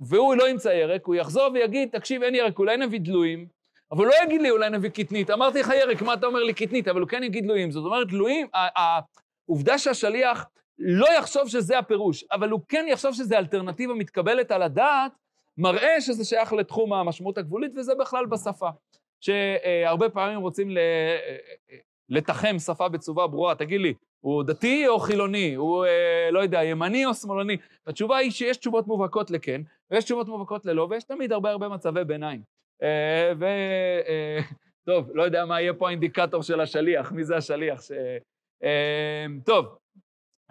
והוא לא ימצא ירק, הוא יחזור ויגיד, תקשיב, אין ירק, אולי נביא דלויים, אבל הוא לא יגיד לי, אולי נביא קטנית. אמרתי לך ירק, מה אתה אומר לי קטנית? אבל הוא כן יגיד דלויים. זאת אומרת, דלויים, העובדה שהשליח לא יחשוב שזה הפירוש, אבל הוא כן יחשוב שזה אלטרנטיבה מתקבלת על הדעת, מראה שזה שייך לתחום המשמעות הגבולית, וזה בכלל בשפה. שהרבה פעמים רוצים לתחם שפה בצורה ברורה. תגיד לי, הוא דתי או חילוני? הוא, אה, לא יודע, ימני או שמאלני? התשובה היא שיש תשובות מובהקות לכן, ויש תשובות מובהקות ללא, ויש תמיד הרבה הרבה מצבי ביניים. אה, ו... אה, טוב, לא יודע מה יהיה פה האינדיקטור של השליח, מי זה השליח ש... אה, טוב,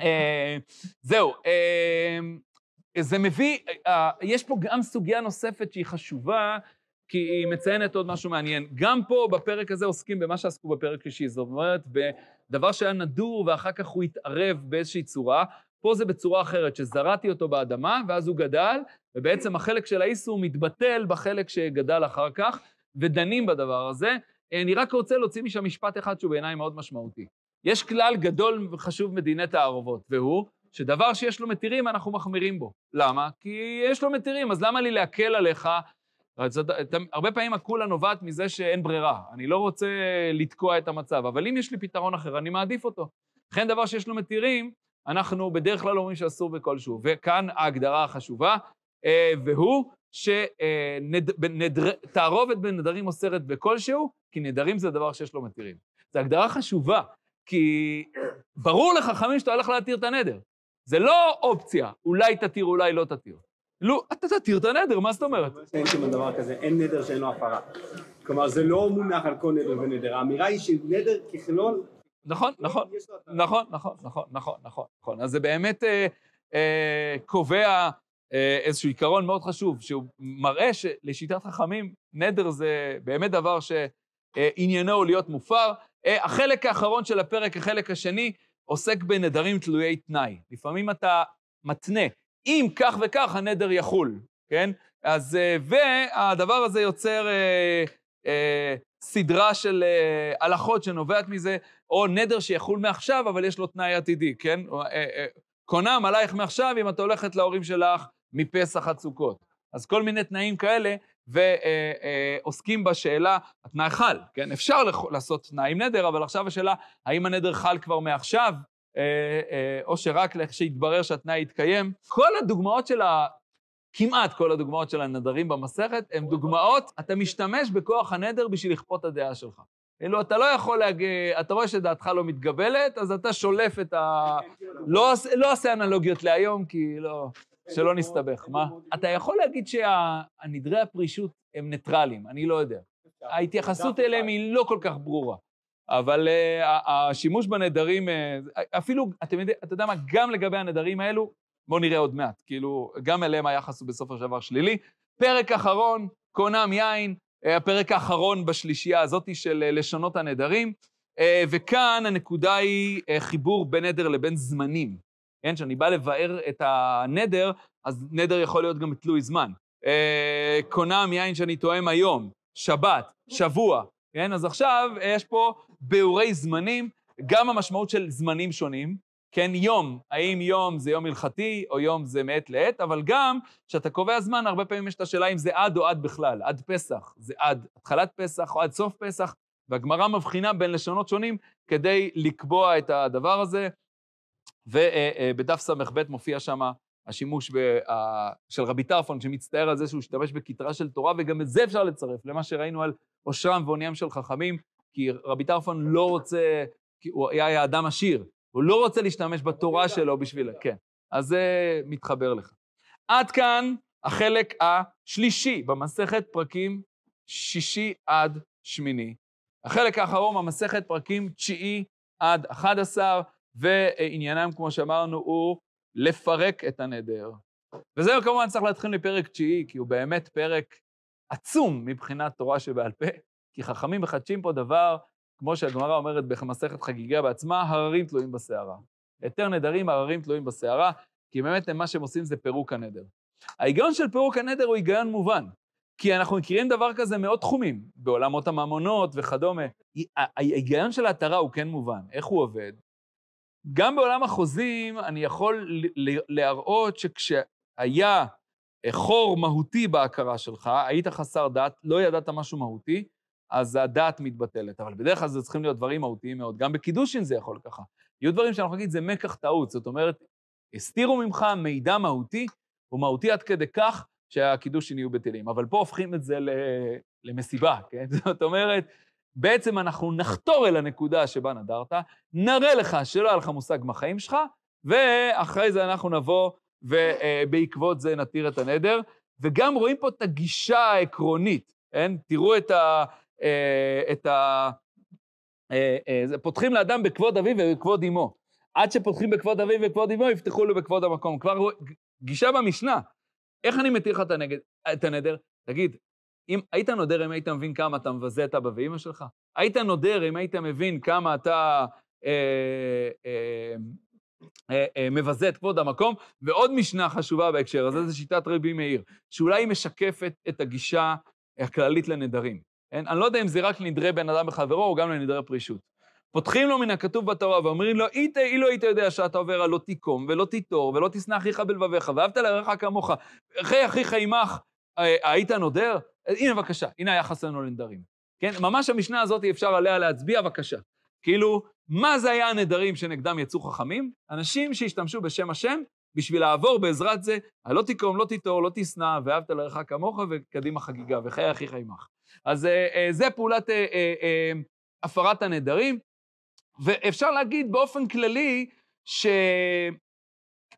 אה, זהו. אה, זה מביא, אה, יש פה גם סוגיה נוספת שהיא חשובה, כי היא מציינת עוד משהו מעניין. גם פה, בפרק הזה, עוסקים במה שעסקו בפרק שלישי. זאת אומרת, בדבר שהיה נדור ואחר כך הוא התערב באיזושהי צורה. פה זה בצורה אחרת, שזרעתי אותו באדמה, ואז הוא גדל, ובעצם החלק של האיסור מתבטל בחלק שגדל אחר כך, ודנים בדבר הזה. אני רק רוצה להוציא משם משפט אחד שהוא בעיניי מאוד משמעותי. יש כלל גדול וחשוב מדיני תערובות, והוא שדבר שיש לו מתירים, אנחנו מחמירים בו. למה? כי יש לו מתירים, אז למה לי להקל עליך? הרבה פעמים הקולה נובעת מזה שאין ברירה. אני לא רוצה לתקוע את המצב, אבל אם יש לי פתרון אחר, אני מעדיף אותו. לכן דבר שיש לו מתירים, אנחנו בדרך כלל אומרים שאסור בכלשהו. וכאן ההגדרה החשובה, אה, והוא שתערובת בנדרים אוסרת בכלשהו, כי נדרים זה דבר שיש לו מתירים. זו הגדרה חשובה, כי ברור לחכמים שאתה הולך להתיר את הנדר. זה לא אופציה, אולי תתיר, אולי לא תתיר. לא, אתה תתיר את הנדר, מה זאת אומרת? אין שם דבר כזה, אין נדר שאין לו הפרה. כלומר, זה לא מונח על כל נדר ונדר. האמירה היא שנדר ככלול... נכון, נכון, נכון, נכון, נכון, נכון, נכון, נכון. אז זה באמת אה, אה, קובע אה, איזשהו עיקרון מאוד חשוב, שהוא מראה שלשיטת חכמים, נדר זה באמת דבר שעניינו להיות מופר. החלק האחרון של הפרק, החלק השני, עוסק בנדרים תלויי תנאי. לפעמים אתה מתנה, אם כך וכך הנדר יחול, כן? אז, אה, והדבר הזה יוצר אה, אה, סדרה של אה, הלכות שנובעת מזה, או נדר שיחול מעכשיו, אבל יש לו תנאי עתידי, כן? אה, אה, קונם עלייך מעכשיו אם את הולכת להורים שלך מפסח עד סוכות. אז כל מיני תנאים כאלה, ועוסקים בשאלה, התנאי חל, כן? אפשר לעשות תנאי עם נדר, אבל עכשיו השאלה, האם הנדר חל כבר מעכשיו, או שרק כשיתברר שהתנאי יתקיים. כל הדוגמאות של ה... כמעט כל הדוגמאות של הנדרים במסכת הן דוגמאות, אתה משתמש בכוח הנדר בשביל לכפות את הדעה שלך. כאילו, אתה לא יכול להגיד, אתה רואה שדעתך לא מתגבלת, אז אתה שולף את ה... לא, לא עושה אנלוגיות להיום, כי לא... שלא נסתבך. מה? אתה יכול להגיד שהנדרי הפרישות הם ניטרלים, אני לא יודע. ההתייחסות אליהם היא לא כל כך ברורה. אבל uh, השימוש בנדרים, uh, אפילו, אתה יודע מה, גם לגבי הנדרים האלו, בואו נראה עוד מעט, כאילו, גם אליהם היחס הוא בסופו של דבר שלילי. פרק אחרון, קונם יין, uh, הפרק האחרון בשלישייה הזאתי של לשונות הנדרים, וכאן הנקודה היא חיבור בין נדר לבין זמנים. כן, כשאני בא לבאר את הנדר, אז נדר יכול להיות גם תלוי זמן. אה, קונם יין שאני תואם היום, שבת, שבוע, כן? אז עכשיו יש פה ביאורי זמנים, גם המשמעות של זמנים שונים, כן, יום, האם יום זה יום הלכתי או יום זה מעת לעת, אבל גם כשאתה קובע זמן, הרבה פעמים יש את השאלה אם זה עד או עד בכלל, עד פסח, זה עד התחלת פסח או עד סוף פסח, והגמרא מבחינה בין לשונות שונים כדי לקבוע את הדבר הזה. ובדף ס"ב מופיע שם השימוש ב, ה, של רבי טרפון, שמצטער על זה שהוא השתמש בכתרה של תורה, וגם את זה אפשר לצרף למה שראינו על עושרם ועוניים של חכמים, כי רבי טרפון לא רוצה, כי הוא היה אדם עשיר, הוא לא רוצה להשתמש בתורה שלו בשביל... כן, אז זה מתחבר לך. עד כאן החלק השלישי במסכת פרקים שישי עד שמיני. החלק האחרון במסכת פרקים תשיעי עד אחד עשר, ועניינם, כמו שאמרנו, הוא לפרק את הנדר. וזה כמובן צריך להתחיל מפרק תשיעי, כי הוא באמת פרק עצום מבחינת תורה שבעל פה, כי חכמים מחדשים פה דבר, כמו שהגמרא אומרת במסכת חגיגה בעצמה, הררים תלויים בסערה. היתר נדרים, הררים תלויים בסערה, כי באמת מה שהם עושים זה פירוק הנדר. ההיגיון של פירוק הנדר הוא היגיון מובן, כי אנחנו מכירים דבר כזה מאוד תחומים, בעולמות הממונות וכדומה. ההיגיון של ההתרה הוא כן מובן. איך הוא עובד? גם בעולם החוזים אני יכול להראות שכשהיה חור מהותי בהכרה שלך, היית חסר דת, לא ידעת משהו מהותי, אז הדעת מתבטלת. אבל בדרך כלל זה צריכים להיות דברים מהותיים מאוד. גם בקידושין זה יכול ככה. יהיו דברים שאנחנו נגיד, זה מקח טעות. זאת אומרת, הסתירו ממך מידע מהותי, הוא מהותי עד כדי כך שהקידושין יהיו בטלים. אבל פה הופכים את זה למסיבה, כן? זאת אומרת, בעצם אנחנו נחתור אל הנקודה שבה נדרת, נראה לך שלא היה לך מושג מהחיים שלך, ואחרי זה אנחנו נבוא ובעקבות זה נתיר את הנדר. וגם רואים פה את הגישה העקרונית, כן? תראו את ה... אה, את ה... אה, אה, פותחים לאדם בכבוד אביו ובכבוד אמו. עד שפותחים בכבוד אביו ובכבוד אמו, יפתחו לו בכבוד המקום. כבר גישה במשנה. איך אני מתיר לך את הנדר? תגיד, אם היית נודר אם היית מבין כמה אתה מבזה את אבא ואמא שלך? היית נודר אם היית מבין כמה אתה אה, אה, אה, אה, מבזה את כבוד המקום? ועוד משנה חשובה בהקשר הזה, זה שיטת רבי מאיר, שאולי היא משקפת את הגישה הכללית לנדרים. אין? אני לא יודע אם זה רק לנדרי בן אדם בחברו או גם לנדרי פרישות. פותחים לו מן הכתוב בתורה ואומרים לו, אית אילו היית יודע שאתה עובר על לא תיקום ולא תיטור ולא תשנא אחיך בלבביך ואהבת לרעך כמוך, אחי אחיך עמך, היית נודר? הנה בבקשה, הנה היחס לנו לנדרים. כן, ממש המשנה הזאת אפשר עליה להצביע, בבקשה. כאילו, מה זה היה הנדרים שנגדם יצאו חכמים? אנשים שהשתמשו בשם השם בשביל לעבור בעזרת זה, לא תיקום, לא תיטור, לא תשנא, ואהבת לרעך כמוך, וקדימה חגיגה, וחיי אחיך עמך. אז אה, אה, זה פעולת אה, אה, אה, הפרת הנדרים, ואפשר להגיד באופן כללי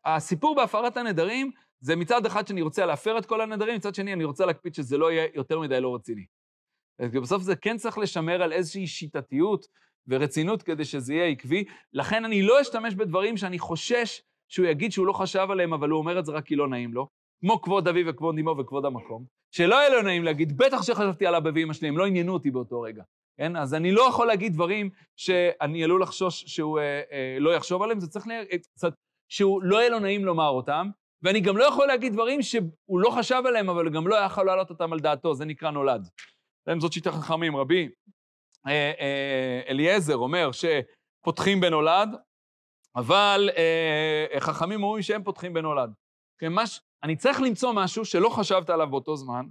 שהסיפור בהפרת הנדרים זה מצד אחד שאני רוצה להפר את כל הנדרים, מצד שני אני רוצה להקפיד שזה לא יהיה יותר מדי לא רציני. בסוף זה כן צריך לשמר על איזושהי שיטתיות ורצינות כדי שזה יהיה עקבי, לכן אני לא אשתמש בדברים שאני חושש שהוא יגיד שהוא לא חשב עליהם, אבל הוא אומר את זה רק כי לא נעים לו, כמו כבוד אבי וכבוד אמו וכבוד המקום, שלא יהיה לו נעים להגיד, בטח שחשבתי על אבא ואמא שלי, הם לא עניינו אותי באותו רגע. כן? אז אני לא יכול להגיד דברים שאני עלול לחשוש שהוא אה, אה, לא יחשוב עליהם, זה צריך ל... קצת, שהוא לא יהיה לו נעים לומר אותם, ואני גם לא יכול להגיד דברים שהוא לא חשב עליהם, אבל גם לא יכול להעלות אותם על דעתו, זה נקרא נולד. זאת שיטה חכמים, רבי אה, אה, אליעזר אומר שפותחים בנולד, אבל אה, חכמים אומרים שהם פותחים בנולד. כן, מש, אני צריך למצוא משהו שלא חשבת עליו באותו זמן,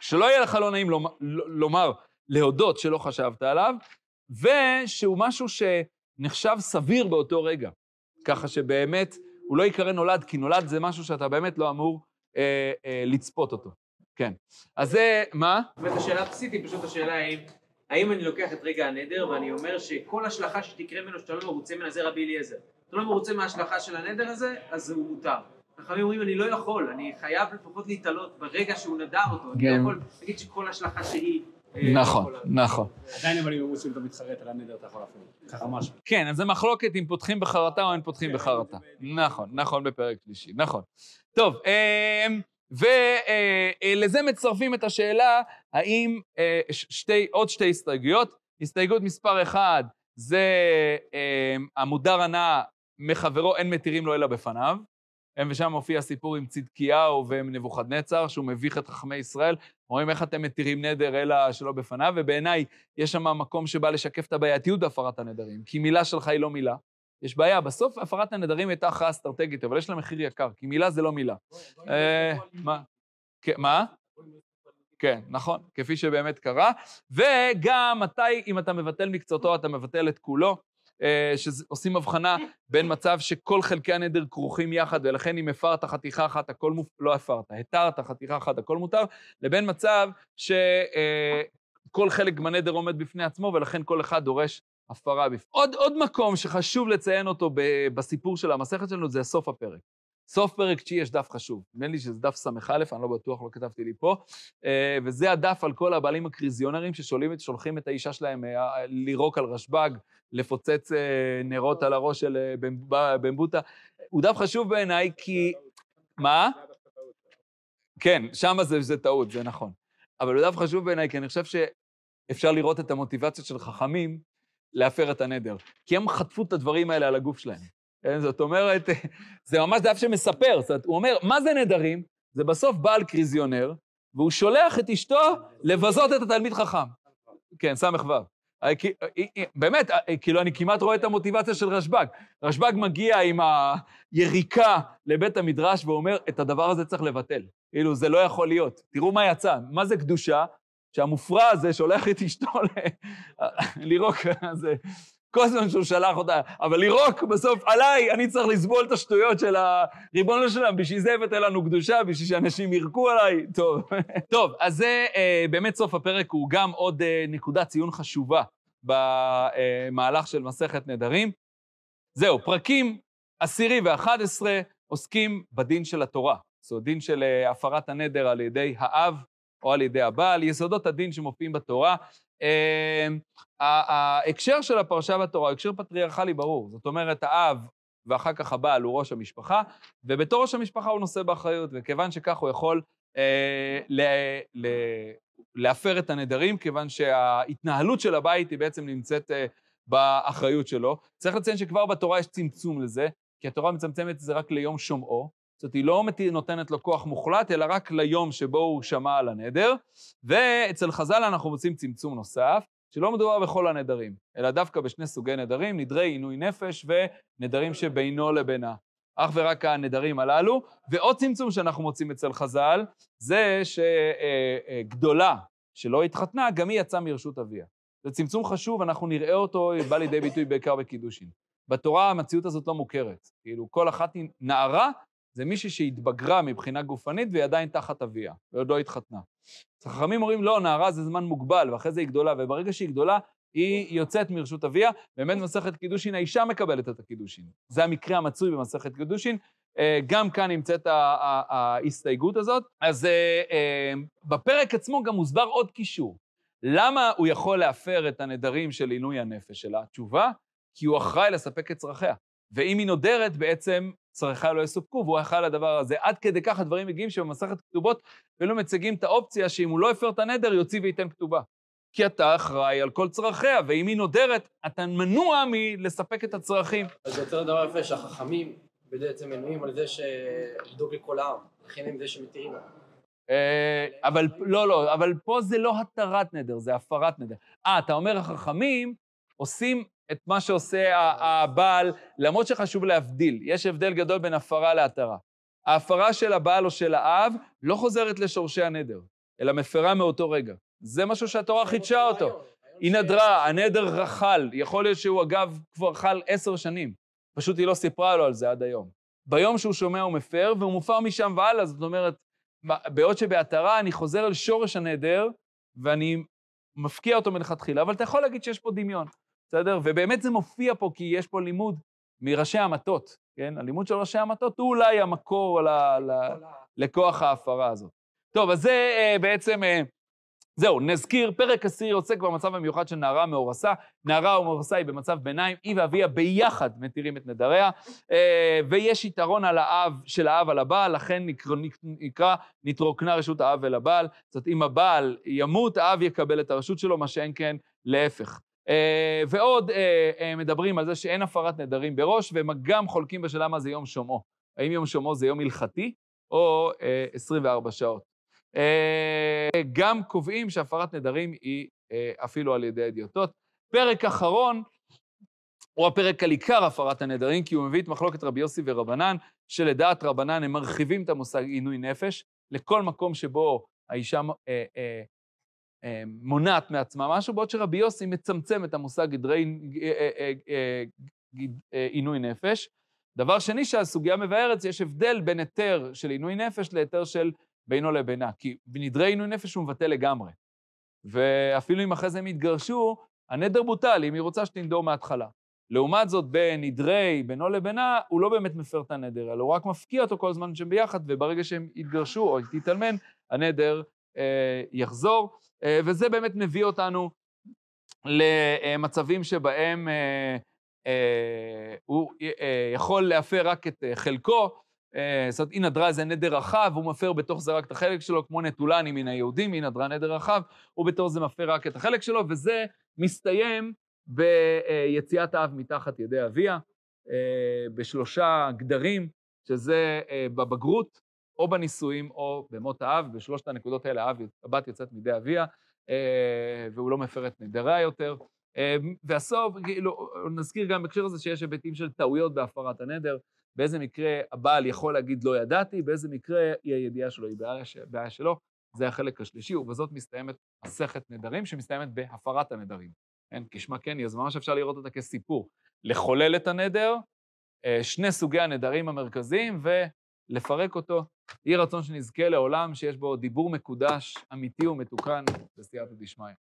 שלא יהיה לך לא נעים לומר, לומר להודות שלא חשבת עליו, ושהוא משהו שנחשב סביר באותו רגע. ככה שבאמת הוא לא ייקרא נולד, כי נולד זה משהו שאתה באמת לא אמור אה, אה, לצפות אותו. כן. אז זה, מה? זאת אומרת, השאלה הבסיסית היא פשוט השאלה האם, האם אני לוקח את רגע הנדר ואני אומר שכל השלכה שתקרה ממנו שאתה לא מרוצה ממנה זה רבי אליעזר. אתה לא מרוצה מההשלכה של הנדר הזה, אז הוא מותר. חכמים אומרים, אני לא יכול, אני חייב לפחות להתעלות ברגע שהוא נדר אותו, אני לא כן. יכול להגיד שכל השלכה שהיא... אה, נכון, נכון. עדיין אבל אם אומרים אתה מתחרט על הנדר, אתה יכול להפעיל. ככה משהו. כן, אז זה מחלוקת אם פותחים בחרטה או אין פותחים כן, בחרטה. נכון, נכון, בפרק שלישי, נכון. טוב, אמ, ולזה אה, מצרפים את השאלה, האם, אה, עוד שתי הסתייגויות. הסתייגות מספר אחד, זה המודר הנע מחברו אין מתירים לו אלא בפניו. ושם מופיע סיפור עם צדקיהו ועם נבוכדנצר, שהוא מביך את חכמי ישראל. רואים איך אתם מתירים נדר אלא שלא בפניו, ובעיניי יש שם מקום שבא לשקף את הבעייתיות בהפרת הנדרים, כי מילה שלך היא לא מילה. יש בעיה, בסוף הפרת הנדרים הייתה הכרעה אסטרטגית, אבל יש לה מחיר יקר, כי מילה זה לא מילה. אה, מה? מה? כן, נכון, כפי שבאמת קרה. וגם מתי, אם אתה מבטל מקצתו, אתה מבטל את כולו. אה, שעושים הבחנה בין מצב שכל חלקי הנדר כרוכים יחד, ולכן אם הפרת חתיכה אחת, הכל מופ... לא הפרת, התרת חתיכה אחת, הכל מותר, לבין מצב שכל חלק בנדר עומד בפני עצמו, ולכן כל אחד דורש הפרה. עוד, עוד מקום שחשוב לציין אותו בסיפור של המסכת שלנו, זה סוף הפרק. סוף פרק תשיעי יש דף חשוב. נדמה לי שזה דף ס"א, אני לא בטוח, לא כתבתי לי פה, אה, וזה הדף על כל הבעלים הקריזיונרים ששולחים את האישה שלהם אה, לירוק על רשב"ג, לפוצץ אה, נרות על הראש של בן בוטה. הוא דף חשוב בעיניי כי... מה? כן, שם זה, זה טעות, זה נכון. אבל הוא דף חשוב בעיניי, כי אני חושב שאפשר לראות את המוטיבציות של חכמים להפר את הנדר. כי הם חטפו את הדברים האלה על הגוף שלהם. כן? זאת אומרת, זה ממש דף שמספר. זאת אומרת, הוא אומר, מה זה נדרים? זה בסוף בעל קריזיונר, והוא שולח את אשתו לבזות את התלמיד חכם. כן, ס"ו. באמת, כאילו, אני כמעט רואה את המוטיבציה של רשב"ג. רשב"ג מגיע עם היריקה לבית המדרש ואומר, את הדבר הזה צריך לבטל. כאילו, זה לא יכול להיות. תראו מה יצא. מה זה קדושה? שהמופרע הזה שולח את אשתו לירוק, זה... כל הזמן שהוא שלח אותה, אבל לירוק בסוף עליי, אני צריך לסבול את השטויות של הריבונו שלם, בשביל זה הבאת לנו קדושה, בשביל שאנשים ירקו עליי, טוב. טוב, אז זה אה, באמת סוף הפרק, הוא גם עוד אה, נקודת ציון חשובה במהלך של מסכת נדרים. זהו, פרקים עשירי ואחד עשרה עוסקים בדין של התורה. זאת אומרת, דין של אה, הפרת הנדר על ידי האב או על ידי הבעל, יסודות הדין שמופיעים בתורה. ההקשר של הפרשה בתורה הוא הקשר פטריארכלי ברור. זאת אומרת, האב ואחר כך הבעל הוא ראש המשפחה, ובתור ראש המשפחה הוא נושא באחריות, וכיוון שכך הוא יכול אה, ל, ל, להפר את הנדרים, כיוון שההתנהלות של הבית היא בעצם נמצאת אה, באחריות שלו. צריך לציין שכבר בתורה יש צמצום לזה, כי התורה מצמצמת את זה רק ליום שומעו, זאת אומרת, היא לא נותנת לו כוח מוחלט, אלא רק ליום שבו הוא שמע על הנדר. ואצל חז"ל אנחנו מוצאים צמצום נוסף, שלא מדובר בכל הנדרים, אלא דווקא בשני סוגי נדרים, נדרי עינוי נפש ונדרים שבינו לבינה. אך ורק הנדרים הללו. ועוד צמצום שאנחנו מוצאים אצל חז"ל, זה שגדולה שלא התחתנה, גם היא יצאה מרשות אביה. זה צמצום חשוב, אנחנו נראה אותו, בא לידי ביטוי בעיקר בקידושין. בתורה המציאות הזאת לא מוכרת. כאילו, כל אחת היא נערה זה מישהי שהתבגרה מבחינה גופנית והיא עדיין תחת אביה, ועוד לא התחתנה. חכמים אומרים, לא, נערה זה זמן מוגבל, ואחרי זה היא גדולה, וברגע שהיא גדולה, היא יוצאת מרשות אביה, באמת במסכת קידושין האישה מקבלת את הקידושין. זה המקרה המצוי במסכת קידושין. אה, גם כאן נמצאת ההסתייגות הזאת. אז אה, אה, בפרק עצמו גם מוסבר עוד קישור. למה הוא יכול להפר את הנדרים של עינוי הנפש שלה? התשובה, כי הוא אחראי לספק את צרכיה. ואם היא נודרת, בעצם צרכיה לא יסופקו, והוא אחראי לדבר הזה. עד כדי כך הדברים מגיעים שבמסכת כתובות אפילו מציגים את האופציה שאם הוא לא הפר את הנדר, יוציא וייתן כתובה. כי אתה אחראי על כל צרכיה, ואם היא נודרת, אתה מנוע מלספק את הצרכים. אז זה יותר דבר יפה שהחכמים בעצם מנויים על זה שלדאוג לכל העם, לכן הם זה שמתירים. אה, אבל לא, לא, אבל פה זה לא התרת נדר, זה הפרת נדר. אה, אתה אומר החכמים עושים את מה שעושה הבעל, למרות שחשוב להבדיל. יש הבדל גדול בין הפרה להתרה. ההפרה של הבעל או של האב לא חוזרת לשורשי הנדר, אלא מפרה מאותו רגע. זה משהו שהתורה חידשה אותו. היא נדרה, הנדר רחל. יכול להיות שהוא, אגב, כבר חל עשר שנים. פשוט היא לא סיפרה לו על זה עד היום. ביום שהוא שומע הוא מפר, והוא מופר משם והלאה. זאת אומרת, בעוד שבהתרה אני חוזר אל שורש הנדר, ואני מפקיע אותו מלכתחילה, אבל אתה יכול להגיד שיש פה דמיון. בסדר? ובאמת זה מופיע פה כי יש פה לימוד מראשי המטות, כן? הלימוד של ראשי המטות הוא אולי המקור ל, ל, לכוח ההפרה הזאת. טוב, אז זה אה, בעצם, אה, זהו, נזכיר, פרק עשיר עוסק במצב המיוחד של נערה מאורסה. נערה או מאורסה היא במצב ביניים, היא ואביה ביחד מתירים את נדריה, אה, ויש יתרון על האב, של האב על הבעל, לכן נקרא, נקרא נתרוקנה רשות האב אל הבעל. זאת אומרת, אם הבעל ימות, האב יקבל את הרשות שלו, מה שאין כן להפך. אה, ועוד אה, אה, מדברים על זה שאין הפרת נדרים בראש, והם גם חולקים בשאלה מה זה יום שומעו. האם יום שומעו זה יום הלכתי או 24 שעות. גם קובעים שהפרת נדרים היא אפילו על ידי אדיוטות. פרק אחרון הוא הפרק על עיקר הפרת הנדרים, כי הוא מביא את מחלוקת רבי יוסי ורבנן, שלדעת רבנן הם מרחיבים את המושג עינוי נפש לכל מקום שבו האישה אה, מונעת מעצמה משהו, בעוד שרבי יוסי מצמצם את המושג אה, אה, אה, אה, עינוי נפש. דבר שני שהסוגיה מבארת, יש הבדל בין היתר של עינוי נפש להיתר של בינו לבינה, כי בנדרי עינוי נפש הוא מבטל לגמרי. ואפילו אם אחרי זה הם יתגרשו, הנדר בוטל, אם היא רוצה שתנדור מההתחלה. לעומת זאת, בנדרי, בינו לבינה, הוא לא באמת מפר את הנדר, אלא הוא רק מפקיע אותו כל זמן שהם ביחד, וברגע שהם יתגרשו או תתאלמן, הנדר אה, יחזור. אה, וזה באמת מביא אותנו למצבים שבהם אה, אה, הוא יכול להפר רק את חלקו. זאת אומרת, היא נדרה איזה נדר רחב, הוא מפר בתוך זה רק את החלק שלו, כמו נטולני מן היהודים, היא נדרה נדר רחב, הוא בתור זה מפר רק את החלק שלו, וזה מסתיים ביציאת האב מתחת ידי אביה, בשלושה גדרים, שזה בבגרות, או בנישואים, או במות האב, בשלושת הנקודות האלה הבת יוצאת מידי אביה, אה, והוא לא מפר את נדריה יותר. אה, והסוף, כאילו, נזכיר גם בהקשר הזה שיש היבטים של טעויות בהפרת הנדר, באיזה מקרה הבעל יכול להגיד לא ידעתי, באיזה מקרה היא הידיעה שלו, היא בעיה, שלו, זה החלק השלישי, ובזאת מסתיימת מסכת נדרים, שמסתיימת בהפרת הנדרים. כן, כשמה כן אז ממש אפשר לראות אותה כסיפור. לחולל את הנדר, אה, שני סוגי הנדרים המרכזיים, ולפרק אותו. יהי רצון שנזכה לעולם שיש בו דיבור מקודש, אמיתי ומתוקן, בסייעתא דשמיא.